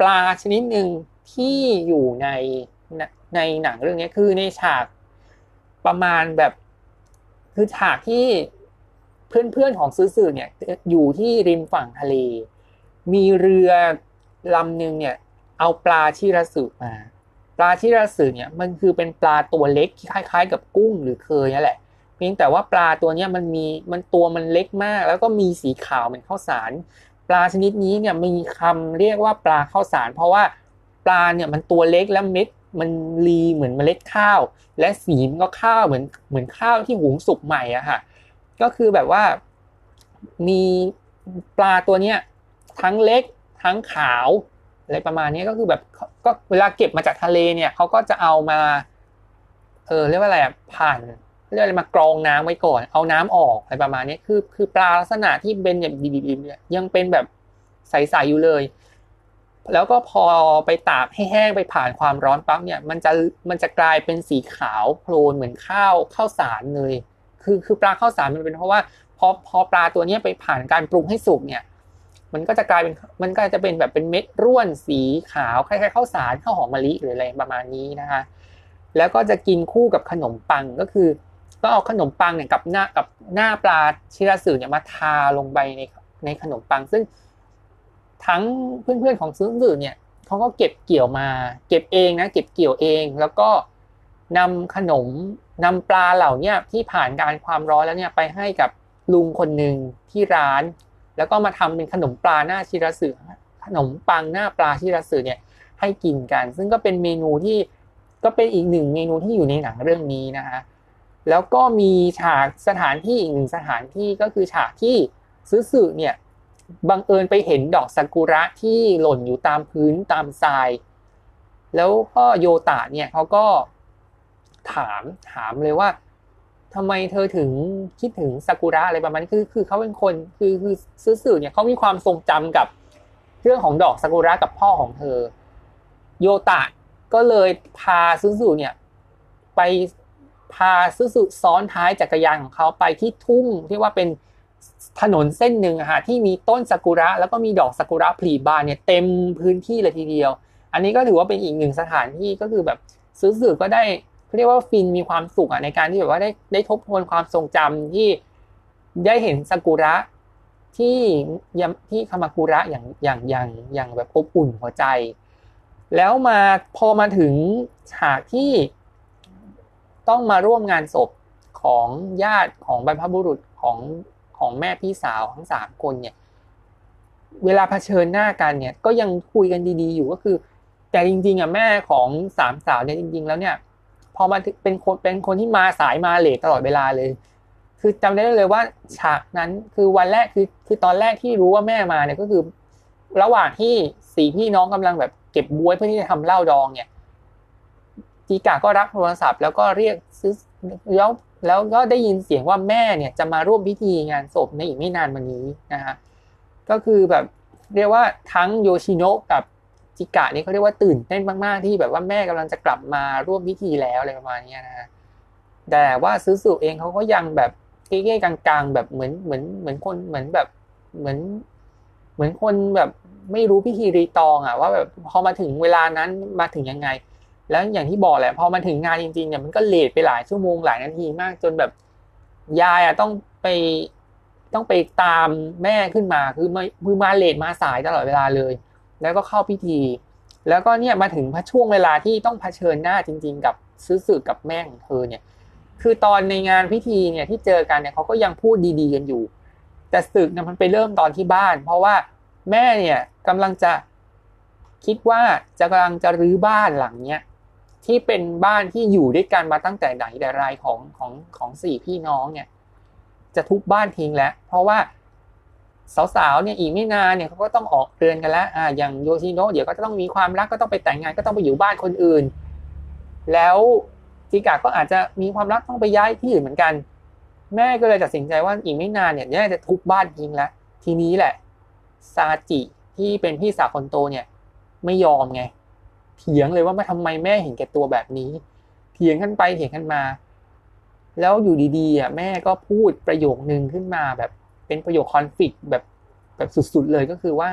ปลาชนิดหนึ่งที่อยู่ในในหนังเรื่องนี้คือในฉาก ประมาณแบบคือฉากที่เพื่อนๆของซื้อสื่อเนี่ย อยู่ที่ริมฝั่งทะเล มีเรือลำหนึ่งเนี่ย เอาปลาชิระสึมา ปลาชิระสึเนี่ยมันคือเป็นปลาตัวเล็กคล้ายๆ กับกุ้งหรือเคยนั่นแหละเพียงแต่ว่าปลาตัวนี้มันมีมันตัวมันเล็กมาก แล้วก็มีสีขาวเหมือนข้าวสาร ปลาชนิดนี้เนี่ยมีคำเรียกว่าปลาข้าวสาร เพราะว่าปลาเนี่ยมันตัวเล็กและเม็ด มันรีเหมือนเมล็ดข้าว และสีมันก็ข้าวเหมือนเหมือนข้าวที่หุงสุกใหม่อะค่ะ ก็คือแบบว่ามีปลาตัวเนี้ยทั้งเล็กทั้งขาวอะไรประมาณนี้ก็คือแบบก็เวลาเก็บมาจากทะเลเนี่ยเขาก็จะเอามาเออเรียกว่าอะไรผ่านเรียกอะไรมากรองน้ำไว้ก่อน เอาน้ำออกอะไรประมาณนี้คือคือปลาลักษณะที่เป็นแบบดิบๆเนี่ยยังเป็นแบบใสๆอยู่เลย แล้วก็พอไปตากให้แห้งไปผ่านความร้อนปั๊บเนี่ย มันจะมันจะกลายเป็นสีขาวโพลนเหมือนข้าวข้าวสารเลย คือคือปลาข้าวสารมันเป็นเพราะว่าพอพอปลาตัวนี้ไปผ่านการปรุงให้สุกเนี่ย มันก็จะกลายเป็นมันก็จะเป็นแบบเป็นเม็ดร่วนสีขาวคล้ายๆข้าวสารข้าวหอมมะลิหรืออะไรประมาณนี้นะคะ แล้วก็จะกินคู่กับขนมปังก็คือ ก็เอาขนมปังเนี่ยกับหน้ากับหน้าปลาชิราสึเนี่ยมาทาลงไปในในขนมปังซึ่ง ทั้งเพื่อนๆของซื้อสื่อเนี่ยเขาก็เก็บเกี่ยวมา เก็บเองนะ เก็บเกี่ยวเอง แล้วก็นำขนมนำปลาเหล่านี้ที่ผ่านการความร้อนแล้วเนี่ยไปให้กับลุงคนหนึ่งที่ร้าน แล้วก็มาทำเป็นขนมปลาหน้าชิระสือขนมปังหน้าปลาชิระสือเนี่ยให้กินกัน ซึ่งก็เป็นเมนูที่ก็เป็นอีกหนึ่งเมนูที่อยู่ในหนังเรื่องนี้นะคะแล้วก็มีฉากสถานที่อีกหนึ่งสถานที่ก็คือฉากที่ซื้อสื่อเนี่ย บังเอิญไปเห็นดอกซากุระที่หล่นอยู่ตามพื้นตามทราย แล้วก็โยตะเนี่ยเขาก็ถามถามเลยว่าทำไมเธอถึงคิดถึงซากุระอะไรประมาณนี้คือคือเขาเป็นคนคือคือซื้อสื่อเนี่ยเขามีความทรงจำกับเรื่องของดอกซากุระกับพ่อของเธอ โยตะก็เลยพาซื้อสื่อเนี่ยไปพาซื้อสื่อซ้อนท้ายจักรยานของเขาไปที่ทุ่งที่ว่าเป็น ถนนเส้นหนึ่งฮะที่มีต้นซากุระแล้วก็มีดอกซากุระผลิบานเนี่ยเต็มพื้นที่เลยทีเดียว อันนี้ก็ถือว่าเป็นอีกหนึ่งสถานที่ก็คือแบบซื้อสื่อก็ได้เรียกว่าฟินมีความสุขอะในการที่แบบว่าได้ได้ทบทวนความทรงจำที่ได้เห็นซากุระที่ยที่คามากุระอย่างอย่างอย่างอย่างแบบอบอุ่นหัวใจ แล้วมาพอมาถึงฉากที่ต้องมาร่วมงานศพของญาติของบรรพบุรุษของ ของแม่พี่สาวทั้งสามคนเนี่ย เวลาเผชิญหน้ากันเนี่ย ก็ยังคุยกันดีๆอยู่ก็คือ แต่จริงๆอะแม่ของสามสาวเนี่ยจริง ๆ แล้วเนี่ย พอมาเป็นคนเป็นคนที่มาสายมาเลทตลอดเวลาเลย คือจำได้เลยว่าฉากนั้นคือวันแรกคือคือตอนแรกที่รู้ว่าแม่มาเนี่ยก็คือ ระหว่างที่สี่พี่น้องกำลังแบบเก็บบวยเพื่อที่จะทำเหล้าดองเนี่ยจีกาก็รับโทรศัพท์แล้วก็เรียกซื้อแล้ว แล้วก็ได้ยินเสียงว่าแม่เนี่ยจะมาร่วมพิธีงานศพในอีกไม่นานวันนี้นะฮะก็คือแบบเรียกว่าทั้งโยชิโนะกับจิกะนี่เขาเรียกว่าตื่นเต้นมากๆที่แบบว่าแม่กำลังจะกลับมาร่วมพิธีแล้วอะไรประมาณนี้นะฮะแต่ว่าซื้อสุเองเขาก็ยังแบบเก้ๆกลางๆ แบบเหมือนเหมือนเหมือนคนเหมือนแบบเหมือน เหมือนคนแบบไม่รู้พิธีรีตองอะว่าแบบพอมาถึงเวลานั้นมาถึงยังไง แล้วอย่างที่บอกแหละพอมาถึงงานจริงๆเนี่ยมันก็เลทไปหลายชั่วโมงหลายนาทีมากจนแบบยายอะต้องไปต้องไปตามแม่ขึ้นมาคือมาคือมาเลทมาสายตลอดเวลาเลย แล้วก็เข้าพิธี แล้วก็เนี่ยมาถึงพช่วงเวลาที่ต้องเผชิญหน้าจริง ๆ กับซื้อสื่อกับแม่ของเธอเนี่ย คือตอนในงานพิธีเนี่ยที่เจอกันเนี่ยเขาก็ยังพูดดีๆกันอยู่ แต่ศึกเนี่ยมันไปเริ่มตอนที่บ้าน เพราะว่าแม่เนี่ยกำลังจะคิดว่าจะกำลังจะรื้อบ้านหลังเนี้ย ที่เป็นบ้านที่อยู่ด้วยกันมาตั้งแต่ไหนแต่ไรของของของสี่พี่น้องเนี่ย จะทุบบ้านทิ้งแล้ว เพราะว่าสาวๆเนี่ยอีกไม่นานเนี่ยเขาก็ต้องออกเรือนกันแล้วอ่าอย่างโยชิโนะเดี๋ยวก็จะต้องมีความรักก็ต้องไปแต่งงานก็ต้องไปอยู่บ้านคนอื่น แล้วจิกะก็อาจจะมีความรักต้องไปย้ายที่อื่นเหมือนกัน แม่ก็เลยตัดสินใจว่าอีกไม่นานเนี่ยแม่จะทุบบ้านทิ้งแล้วทีนี้แหละซาจิที่เป็นพี่สาวคนโตเนี่ย ไม่ยอมไง เถียงเลยว่ามาทำไมแม่เห็นแก่ตัวแบบนี้ เถียงกันไปเถียงกันมา แล้วอยู่ดีๆอะแม่ก็พูดประโยคนึงขึ้นมาแบบเป็นประโยคคอนฟ lict แบบแบบสุดๆเลยก็คือว่า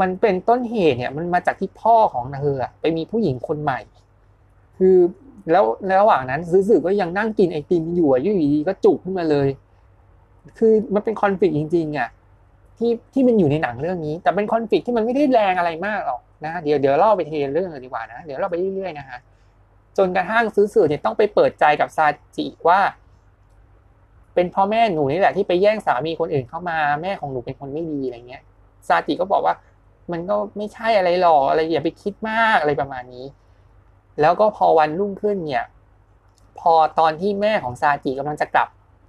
มันเป็นต้นเหตุเนี่ย มันมาจากที่พ่อของเธอไปมีผู้หญิงคนใหม่ คือแล้วระหว่างนั้นซื้อๆก็ยังนั่งกินไอติมอยู่อยู่ดีๆก็จุกขึ้นมาเลย คือมันเป็นคอนฟ lict จริงๆอะ ที่ที่มันอยู่ในหนังเรื่องนี้ แต่เป็นคอนฟ lict ที่มันไม่ได้แรงอะไรมากหรอกนะเดี๋ยวเดี๋ยวเล่าไปเทเรื่องเลยดีกว่านะเดี๋ยวเล่าไปเรื่อยๆนะฮะจนกระทั่งซื้อสื่อเนี่ยต้องไปเปิดใจกับซาจิว่า เป็นพ่อแม่หนูนี่แหละที่ไปแย่งสามีคนอื่นเข้ามาแม่ของหนูเป็นคนไม่ดีอะไรเงี้ยซาจิก็บอกว่ามันก็ไม่ใช่อะไรหรอกอะไรอย่าไปคิดมากอะไรประมาณนี้ แล้วก็พอวันรุ่งขึ้นเนี่ย พอตอนที่แม่ของซาจิกำลังจะกลับ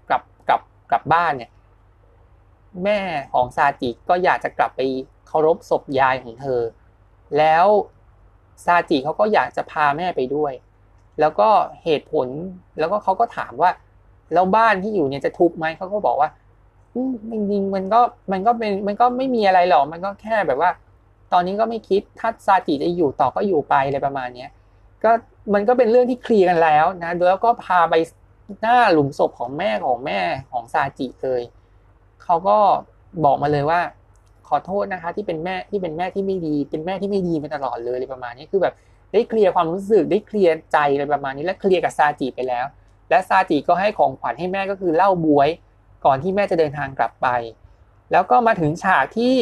กลับกลับกลับบ้านเนี่ย แม่ของซาจิก็อยากจะกลับไปเคารพศพยายของเธอ แล้วซาจิเขาก็อยากจะพาแม่ไปด้วย แล้วก็เหตุผลแล้วก็เขาก็ถามว่า แล้วบ้านที่อยู่เนี่ยจะทุบไหมเขาก็บอกว่าจริงๆมันก็มันก็เป็นมันก็ไม่มีอะไรหรอกมันก็แค่แบบว่า ตอนนี้ก็ไม่คิดถ้าซาจิจะอยู่ต่อก็อยู่ไปอะไรประมาณเนี้ยก็มันก็เป็นเรื่องที่เคลียร์กันแล้วนะแล้วก็พาไปหน้าหลุมศพของแม่ของแม่ของซาจิเลย เขาก็บอกมาเลยว่า ขอโทษนะคะ ที่เป็นแม่ที่เป็นแม่ที่ไม่ดี เป็นแม่ที่ไม่ดีมาตลอดเลยอะไรประมาณนี้คือแบบได้เคลียร์ความรู้สึกได้เคลียร์ใจอะไรประมาณนี้และเคลียร์กับซาจิไปแล้ว และซาจิก็ให้ของขวัญให้แม่ก็คือเหล้าบวย ก่อนที่แม่จะเดินทางกลับไป แล้วก็มาถึงฉากที่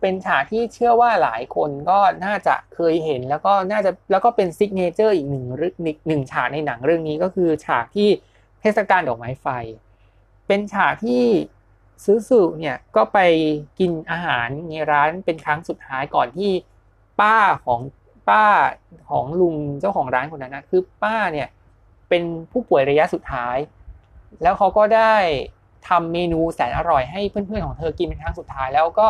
เป็นฉากที่เชื่อว่าหลายคนก็น่าจะเคยเห็น แล้วก็น่าจะแล้วก็เป็นซิกเนเจอร์อีกหนึ่งหนึ่งฉากในหนังเรื่องนี้ก็คือฉากที่เทศกาลดอกไม้ไฟ เป็นฉากที่ซื้อสุเนี่ยก็ไปกินอาหารในร้านเป็นครั้งสุดท้ายก่อนที่ป้าของป้าของลุงเจ้าของร้านคนนั้นนะคือป้าเนี่ยเป็นผู้ป่วยระยะสุดท้าย แล้วเขาก็ได้ทำเมนูแสนอร่อยให้เพื่อนๆของเธอกินเป็นครั้งสุดท้าย แล้วก็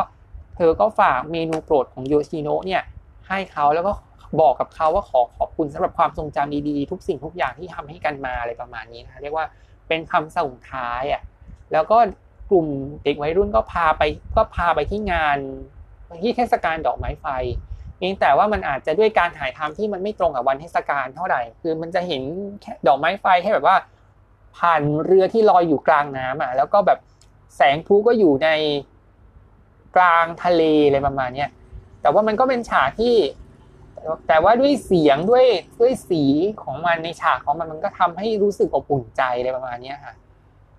เธอก็ฝากเมนูโปรดของโยชิโนะเนี่ยให้เขาแล้วก็บอกกับเขาว่าขอขอบคุณสำหรับความทรงจำดีๆ ทุกสิ่งทุกอย่างที่ทำให้กันมาอะไรประมาณนี้นะเรียกว่า เป็นคำส่งท้ายอะแล้วก็กลุ่มเด็กวัยรุ่นก็พาไปก็พาไปที่งานที่เทศกาลดอกไม้ไฟเพียงแต่ว่ามันอาจจะด้วยการถ่ายทำที่มันไม่ตรงกับวันเทศกาลเท่าไหร่ คือมันจะเห็นแค่ดอกไม้ไฟแค่แบบว่า ผ่านเรือที่ลอยอยู่กลางน้ำอะแล้วก็แบบแสงพลุก็อยู่ในกลางทะเลอะไรประมาณเนี้ยแต่ว่ามันก็เป็นฉากที่ แต่ว่าด้วยเสียงด้วยด้วยสีของมันในฉากของมันมันก็ทำให้รู้สึกอบอุ่นใจอะไรประมาณนี้ค่ะ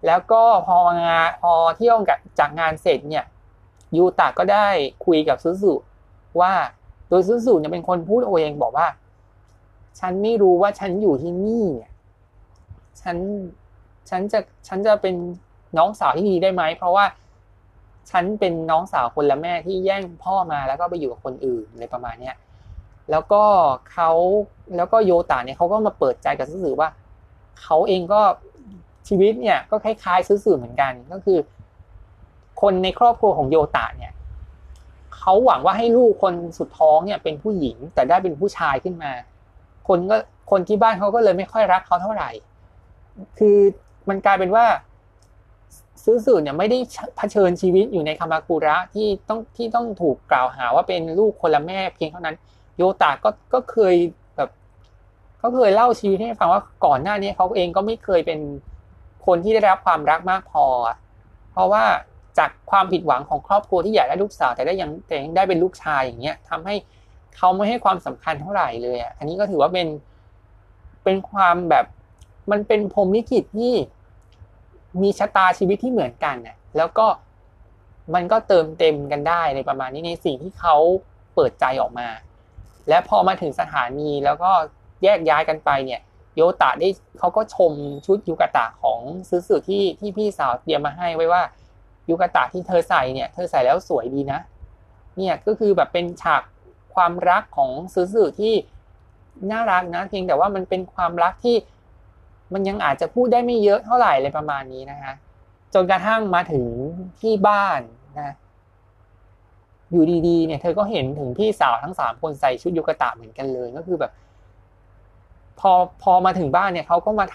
แล้วก็พองานพอเที่ยวจากงานเสร็จเนี่ยยูตะก็ได้คุยกับซูซูว่าโดยซูซูเนี่ยเป็นคนพูดเองบอกว่า ฉันไม่รู้ว่าฉันอยู่ที่นี่เนี่ยฉันฉันจะฉันจะเป็นน้องสาวที่ดีได้ไหมเพราะว่าฉันเป็นน้องสาวคนละแม่ที่แย่งพ่อมาแล้วก็ไปอยู่กับคนอื่นอะไรประมาณเนี้ย แล้วก็เขาแล้วก็โยตะเนี่ยเขาก็มาเปิดใจกับซูซูว่าเขาเองก็ชีวิตเนี่ยก็คล้ายๆซื้อสื่อเหมือนกันก็คือ คนในครอบครัวของโยตะเนี่ยเขาหวังว่าให้ลูกคนสุดท้องเนี่ยเป็นผู้หญิงแต่ได้เป็นผู้ชายขึ้นมา คนก็คนที่บ้านเขาก็เลยไม่ค่อยรักเขาเท่าไหร่ คือมันกลายเป็นว่าซื้อสื่อเนี่ยไม่ได้เผชิญชีวิตอยู่ในคามากุระที่ต้องที่ต้องถูกกล่าวหาว่าเป็นลูกคนละแม่เพียงเท่านั้น โยตะก็ก็เคยแบบเขาเคยเล่าชีวิตให้ฟังว่าก่อนหน้านี้เขาเองก็ไม่เคยเป็นคนที่ได้รับความรักมากพอ เพราะว่าจากความผิดหวังของครอบครัวที่อยากได้ลูกสาวแต่ได้ยังแต่ยังได้เป็นลูกชายอย่างเงี้ยทำให้เขาไม่ให้ความสำคัญเท่าไหร่เลยอะอันนี้ก็ถือว่าเป็นเป็นความแบบมันเป็นพรมลิขิตที่มีชะตาชีวิตที่เหมือนกันเนี่ยแล้วก็มันก็เติมเต็มกันได้ในประมาณนี้ในสิ่งที่เขาเปิดใจออกมา และพอมาถึงสถานีแล้วก็แยกย้ายกันไปเนี่ยโยตะได้เขาก็ชมชุดยูกะตะของซื้อสื่อที่ที่พี่สาวเตรียมมาให้ไว้ว่ายูกะตะที่เธอใส่เนี่ย เธอใส่แล้วสวยดีนะ เนี่ยก็คือแบบเป็นฉากความรักของซื้อสื่อที่น่ารักนะเพียงแต่ว่ามันเป็นความรักที่มันยังอาจจะพูดได้ไม่เยอะเท่าไหร่เลยประมาณนี้นะคะจนกระทั่งมาถึงที่บ้านนะ อยู่ดีๆเนี่ยเธอก็เห็นถึงพี่สาวทั้งสามคนใส่ชุดยุกตะเหมือนกันเลยก็คือแบบ พอพอมาถึงบ้านเนี่ยเขาก็มา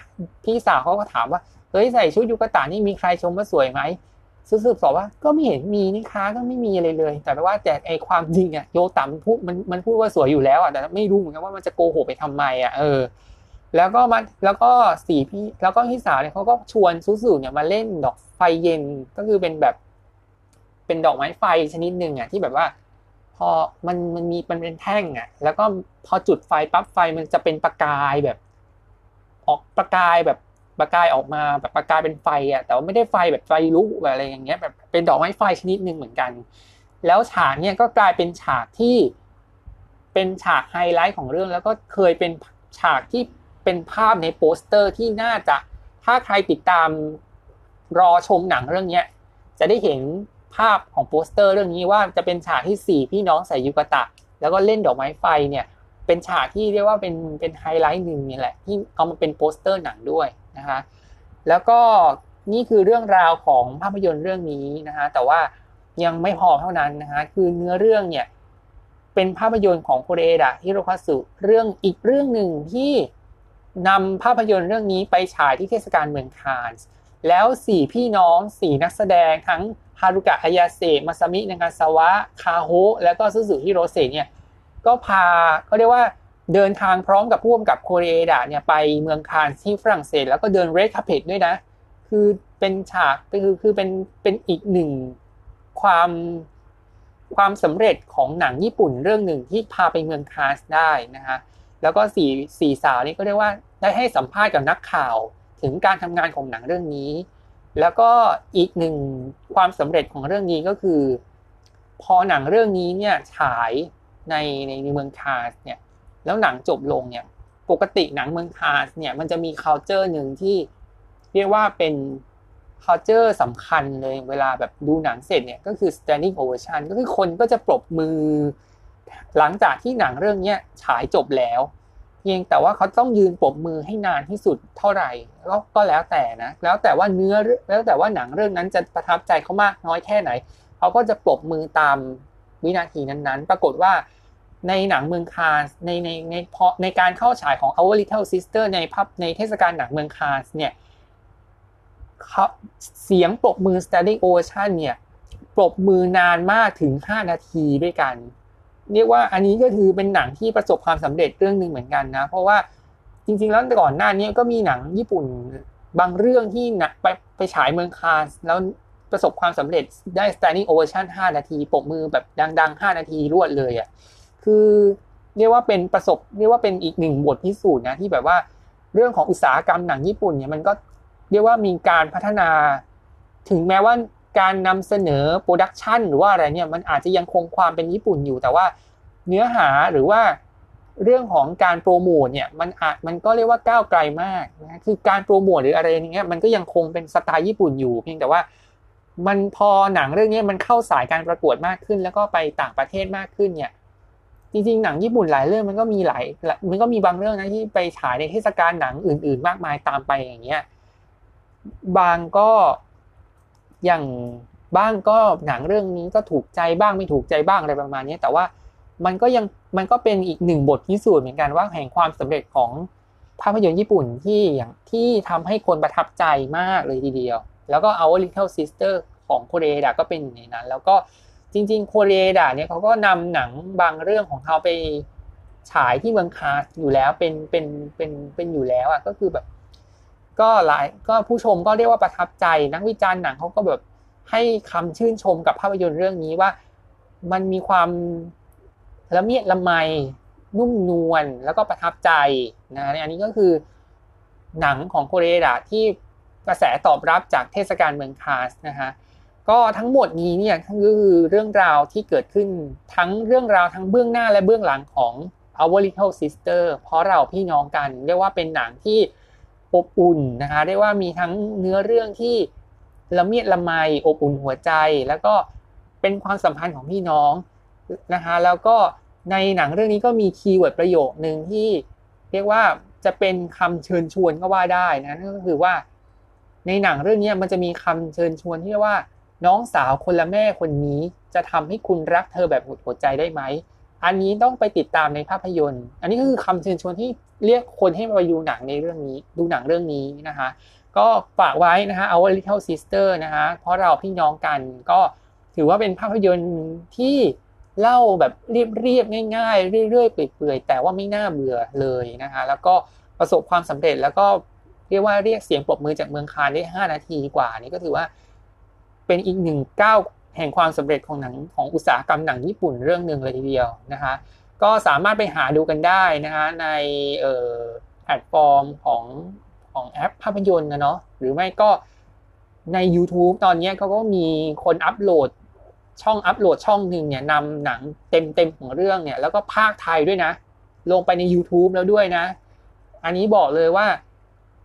พี่สาวเขาก็ถามว่าเฮ้ยใส่ชุดยุกตะนี่มีใครชมว่าสวยไหมสืบสอบว่าก็ไม่เห็นมีนี่ค้าก็ไม่มีอะไรเลย แต่ว่าแต่ไอความจริงอะโยตามพูดมันมันพูดว่าสวยอยู่แล้วอะแต่ไม่รู้เหมือนกันว่ามันจะโกหกไปทำไมอะเออ แล้วก็มาแล้วก็สี่พี่แล้วก็พี่สาวเนี่ยเขาก็ชวนซูซูเนี่ยมาเล่นดอกไฟเย็นก็คือเป็นแบบ เป็นดอกไม้ไฟชนิดหนึ่งอะที่แบบว่า พอมันมันมีมันเป็นแท่งอะ แล้วก็พอจุดไฟปั๊บไฟมันจะเป็นประกายแบบ ออกประกายแบบประกายออกมาแบบประกายเป็นไฟอะแต่ว่าไม่ได้ไฟแบบไฟลุกแบบอะไรอย่างเงี้ยแบบเป็นดอกไม้ไฟชนิดหนึ่งเหมือนกัน แล้วฉากเนี่ยก็กลายเป็นฉากที่เป็นฉากไฮไลท์ของเรื่องแล้วก็เคยเป็นฉากที่เป็นภาพในโปสเตอร์ที่น่าจะถ้าใครติดตามรอชมหนังเรื่องเนี้ยจะได้เห็น ภาพของโปสเตอร์เรื่องนี้ว่าจะเป็นฉากที่สี่พี่น้องใส่ยูกาตะ แล้วก็เล่นดอกไม้ไฟเนี่ยเป็นฉากที่เรียกว่าเป็นเป็นไฮไลท์หนึ่งนี่แหละที่เอามาเป็นโปสเตอร์หนังด้วยนะคะแล้วก็นี่คือเรื่องราวของภาพยนตร์เรื่องนี้นะคะแต่ว่ายังไม่พอเท่านั้นนะคะคือเนื้อเรื่องเนี่ยเป็นภาพยนตร์ของโคเรเอดะฮิโรคาสุเรื่องอีกเรื่องหนึ่งที่นำภาพยนตร์เรื่องนี้ไปฉายที่เทศกาลเมืองคานส์แล้วสี่พี่น้องสี่นักแสดงทั้ง ฮารุกะฮายาเซมาซามินางาซาวะ คาโฮแล้วก็ซูซูฮิโรเซเนี่ย ก็พาเขาเรียกว่าเดินทางพร้อมกับพ่วงกับโคเรดะเนี่ยไปเมืองคานที่ฝรั่งเศส แล้วก็เดินเรดคาเพดด้วยนะ คือเป็นฉากคือคือเป็นเป็นอีกหนึ่งความความสำเร็จของหนังญี่ปุ่นเรื่องหนึ่งที่พาไปเมืองคานได้นะคะแล้วก็สี่สี่สาวนี่ก็เรียกว่าได้ให้สัมภาษณ์กับนักข่าวถึงการทำงานของหนังเรื่องนี้ แล้วก็อีกหนึ่ง ความสำเร็จของเรื่องนี้ก็คือ พอหนังเรื่องนี้เนี่ยฉายในในเมืองคาสเนี่ยแล้วหนังจบลงเนี่ยปกติหนังเมืองคาสเนี่ยมันจะมี culture หนึ่งที่เรียกว่าเป็น culture สำคัญเลยเวลาแบบดูหนังเสร็จเนี่ยก็คือ standing ovation ก็คือคนก็จะปรบมือ หลังจากที่หนังเรื่องนี้ฉายจบแล้ว เพียงแต่ว่าเขาต้องยืนปรบมือให้นานที่สุดเท่าไหร่ก็ก็แล้วแต่นะ แล้วแต่ว่าเนื้อแล้วแต่ว่าหนังเรื่องนั้นจะประทับใจเขามากน้อยแค่ไหน เขาก็จะปรบมือตามวินาทีนั้นๆ ปรากฏว่าในหนังเมืองคานในในในพอในการเข้าฉายของ Our Little Sister ในพับในเทศกาลหนังเมืองคานเนี่ยเสียงปรบมือ standing ovation เนี่ยปรบมือนานมากถึง 5 นาทีด้วยกัน เรียกว่าอันนี้ก็คือเป็นหนังที่ประสบความสำเร็จเรื่องหนึ่งเหมือนกันนะ เพราะว่าจริง ๆ แล้วก่อนหน้านี้ก็มีหนังญี่ปุ่นบางเรื่องที่นะไปไปฉายเมืองคานแล้วประสบความสำเร็จได้ standing ovation 5 นาทีปรบมือแบบดัง ๆ 5 นาทีรวดเลยอะคือเรียกว่าเป็นประสบเรียกว่าเป็นอีกหนึ่งบทพิสูจน์นะที่แบบว่าเรื่องของอุตสาหกรรมหนังญี่ปุ่นเนี่ยมันก็เรียกว่ามีการพัฒนา ถึงแม้ว่า การนำเสนอโปรดักชันหรือว่าอะไรเนี่ยมันอาจจะยังคงความเป็นญี่ปุ่นอยู่ แต่ว่าเนื้อหาหรือว่าเรื่องของการโปรโมทเนี่ยมันอาจมันก็เรียกว่าก้าวไกลมากนะคือการโปรโมทหรืออะไรอย่างเงี้ยมันก็ยังคงเป็นสไตล์ญี่ปุ่นอยู่ เพียงแต่ว่ามันพอหนังเรื่องนี้มันเข้าสายการประกวดมากขึ้น แล้วก็ไปต่างประเทศมากขึ้นเนี่ยจริงๆหนังญี่ปุ่นหลายเรื่องมันก็มีหลายมันก็มีบางเรื่องนะที่ไปฉายในเทศกาลหนังอื่น ๆ มากมายตามไปอย่างเงี้ยบางก็ อย่างบ้างก็หนังเรื่องนี้ก็ถูกใจบ้างไม่ถูกใจบ้างอะไรประมาณนี้ แต่ว่ามันก็ยังมันก็เป็นอีกหนึ่งบทพิสูจน์เหมือนกันว่าแห่งความสำเร็จของภาพยนตร์ญี่ปุ่นที่อย่างที่ทำให้คนประทับใจมากเลยทีเดียว แล้วก็ Our Little Sister ของโคเรดะก็เป็นในนั้น แล้วก็จริง ๆ โคเรดะเนี่ยเขาก็นำหนังบางเรื่องของเขาไปฉายที่เมืองคาสอยู่แล้วเป็นเป็นเป็นเป็นอยู่แล้วอะก็คือแบบ ก็หลายก็ผู้ชมก็เรียกว่าประทับใจ นักวิจารณ์หนังเขาก็แบบให้คำชื่นชมกับภาพยนตร์เรื่องนี้ว่า มันมีความละเมียดละไมนุ่มนวลแล้วก็ประทับใจนะอันนี้ก็คือหนังของโคเรดะที่กระแสตอบรับจากเทศกาลเมืองคาสนะฮะก็ทั้งหมดนี้เนี่ยก็คือเรื่องราวที่เกิดขึ้นทั้งเรื่องราวทั้งเบื้องหน้าและเบื้องหลังของ Our Little Sister เพราะเราพี่น้องกัน เรียกว่าเป็นหนังที่ อบอุ่นนะคะเรียกว่ามีทั้งเนื้อเรื่องที่ละเมียดละไมอบอุ่นหัวใจ แล้วก็เป็นความสัมพันธ์ของพี่น้องนะคะแล้วก็ในหนังเรื่องนี้ก็มีคีย์เวิร์ดประโยคหนึ่งที่เรียกว่าจะเป็นคำเชิญชวนก็ว่าได้นะนั่นก็คือว่า ในหนังเรื่องนี้มันจะมีคำเชิญชวนที่เรียกว่า น้องสาวคนละแม่คนนี้จะทำให้คุณรักเธอแบบหมดหัวใจได้ไหม อันนี้ต้องไปติดตามในภาพยนตร์ อันนี้ก็คือคำเชิญชวนที่เรียกคนให้มาดูหนังในเรื่องนี้ ดูหนังเรื่องนี้นะคะ ก็ฝากไว้นะคะ Our Little Sister นะคะเพราะเราพี่น้องกันก็ถือว่าเป็นภาพยนตร์ที่เล่าแบบเรียบๆง่าย ๆ เรื่อยๆเปื่อยๆแต่ว่าไม่น่าเบื่อเลยนะคะแล้วก็ประสบความสำเร็จแล้วก็เรียกว่าเรียกเสียงปรบมือจากเมืองคานได้ 5 นาทีกว่านี่ก็ถือว่าเป็นอีกหนึ่งก้าว แห่งความสำเร็จของหนังของอุตสาหกรรมหนังญี่ปุ่นเรื่องหนึ่งเลยทีเดียวนะคะก็สามารถไปหาดูกันได้นะคะในแพลตฟอร์มของของแอปภาพยนตร์นะเนาะหรือไม่ก็ใน YouTube ตอนนี้เขาก็มีคนอัปโหลดช่องอัปโหลดช่องหนึ่งเนี่ยนำหนังเต็มเต็มของเรื่องเนี่ยแล้วก็ภาคไทยด้วยนะ ลงไปใน YouTube แล้วด้วยนะ อันนี้บอกเลยว่า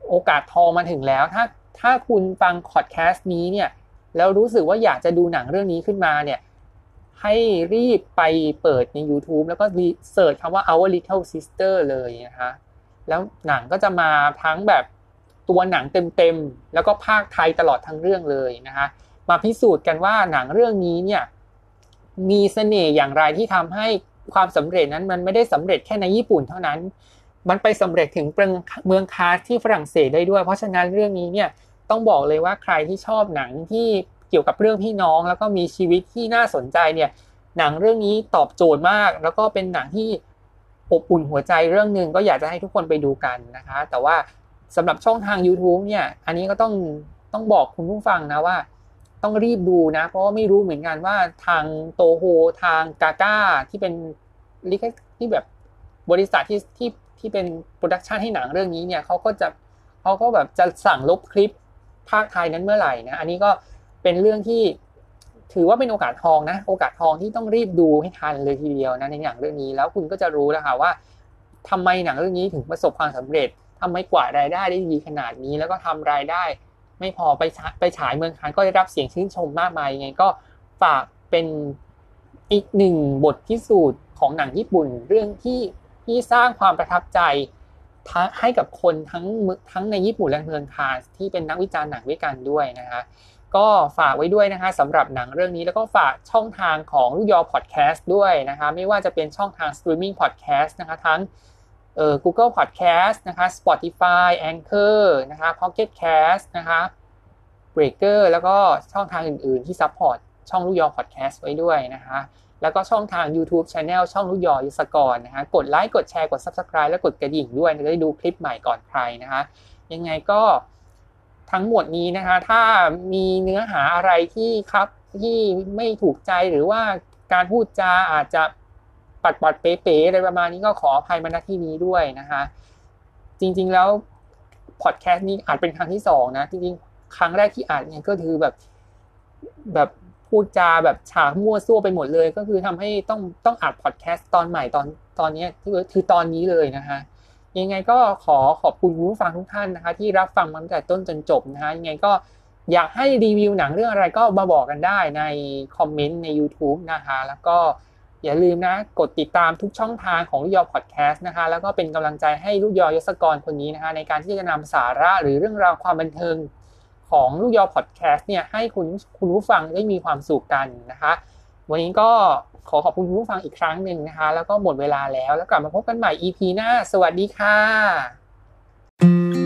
โอกาสทองมาถึงแล้วถ้าถ้าคุณฟังพอดแคสต์นี้เนี่ย แล้วรู้สึกว่าอยากจะดูหนังเรื่องนี้ขึ้นมาเนี่ย ให้รีบไปเปิดใน YouTube แล้วก็เสิร์ชคำว่า Our Little Sister เลยนะคะแล้วหนังก็จะมาทั้งแบบตัวหนังเต็มๆ แล้วก็ภาคไทยตลอดทั้งเรื่องเลยนะคะมาพิสูจน์กันว่าหนังเรื่องนี้เนี่ยมีเสน่ห์อย่างไรที่ทำให้ความสำเร็จนั้นมันไม่ได้สำเร็จแค่ในญี่ปุ่นเท่านั้น มันไปสำเร็จถึงเมืองคาสที่ฝรั่งเศสได้ด้วย เพราะฉะนั้นเรื่องนี้เนี่ย ต้องบอกเลยว่าใครที่ชอบหนังที่เกี่ยวกับเรื่องพี่น้อง แล้วก็มีชีวิตที่น่าสนใจเนี่ย หนังเรื่องนี้ตอบโจทย์มาก แล้วก็เป็นหนังที่อบอุ่นหัวใจเรื่องหนึ่งก็อยากจะให้ทุกคนไปดูกันนะคะ แต่ว่าสำหรับช่องทาง YouTube เนี่ย อันนี้ก็ต้องต้องบอกคุณผู้ฟังนะว่า ต้องรีบดูนะ เพราะว่าไม่รู้เหมือนกันว่าทางโตโฮทางกาก้าที่เป็นลิขที่แบบบริษัทที่ที่ที่เป็นโปรดักชันให้หนังเรื่องนี้เนี่ยเขาก็จะเขาก็แบบจะสั่งลบคลิป ภาคไทยนั้นเมื่อไหร่นะอันนี้ก็เป็นเรื่องที่ถือว่าเป็นโอกาสทองนะ โอกาสทองที่ต้องรีบดูให้ทันเลยทีเดียวนะในหนังเรื่องนี้แล้วคุณก็จะรู้แล้วค่ะว่าทำไมหนังเรื่องนี้ถึงประสบความสำเร็จทำไมกว่ารายได้ได้ดีขนาดนี้ แล้วก็ทำรายได้ ไม่พอไปไปฉายเมืองคานส์ก็ได้รับเสียงชื่นชมมากมายยังไงก็ฝากเป็นอีกหนึ่งบทพิสูจน์ของหนังญี่ปุ่น เรื่องที่ที่สร้างความประทับใจ ให้กับคนทั้งทั้งในญี่ปุ่นและเมืองคานส์ที่เป็นนักวิจารณ์หนังด้วยกันด้วยนะคะก็ฝากไว้ด้วยนะคะสำหรับหนังเรื่องนี้แล้วก็ฝากช่องทางของลูกยอพอดแคสต์ด้วยนะคะไม่ว่าจะเป็นช่องทางสตรีมมิ่งพอดแคสต์นะคะทั้งเอ่อ Google Podcast นะคะ Spotify Anchor นะคะ Pocket Cast นะคะ Breaker แล้วก็ช่องทางอื่น ๆ ที่ support ช่องลูกยอพอดแคสต์ไว้ด้วยนะคะ แล้วก็ช่องทาง YouTube Channel ช่องลูกยอยศกรนะคะกดไลค์กดแชร์กด Subscribe และกดกระดิ่งด้วยจะได้ดูคลิปใหม่ก่อนใครนะคะยังไงก็ทั้งหมดนี้นะคะถ้ามีเนื้อหาอะไรที่ครับที่ไม่ถูกใจหรือว่าการพูดจาอาจจะปัดปัดเป๋ๆอะไรประมาณนี้ก็ขออภัยมาณที่นี้ด้วยนะคะจริงๆแล้วพอดแคสต์นี้อาจเป็นครั้งที่สองนะจริงๆครั้งแรกที่อ่านเนี่ยก็คือแบบแบบ พูดจาแบบฉากมั่วซั่วไปหมดเลย ก็คือทำให้ต้องต้องอัดพอดแคสต์ตอนใหม่ตอนตอนนี้คือคือตอนนี้เลยนะคะยังไงก็ขอขอบคุณผู้ฟังทุกท่านนะคะ ที่รับฟังมาตั้งแต่ต้นจนจบนะคะยังไงก็อยากให้รีวิวหนังเรื่องอะไรก็มาบอกกันได้ในคอมเมนต์ใน YouTube นะคะ แล้วก็อย่าลืมนะกดติดตามทุกช่องทางของลูกยอพอดแคสต์นะคะ แล้วก็เป็นกำลังใจให้ลูกยอยศกรคนนี้นะคะ ในการที่จะนำสาระหรือเรื่องราวความบันเทิง ของลูกยอพอดแคสต์เนี่ยให้คุณคุณผู้ฟังได้มีความสุขกันนะคะ วันนี้ก็ขอขอบคุณผู้ฟังอีกครั้งหนึ่งนะคะ แล้วก็หมดเวลาแล้วแล้วกลับมาพบกันใหม่ EP หน้า สวัสดีค่ะ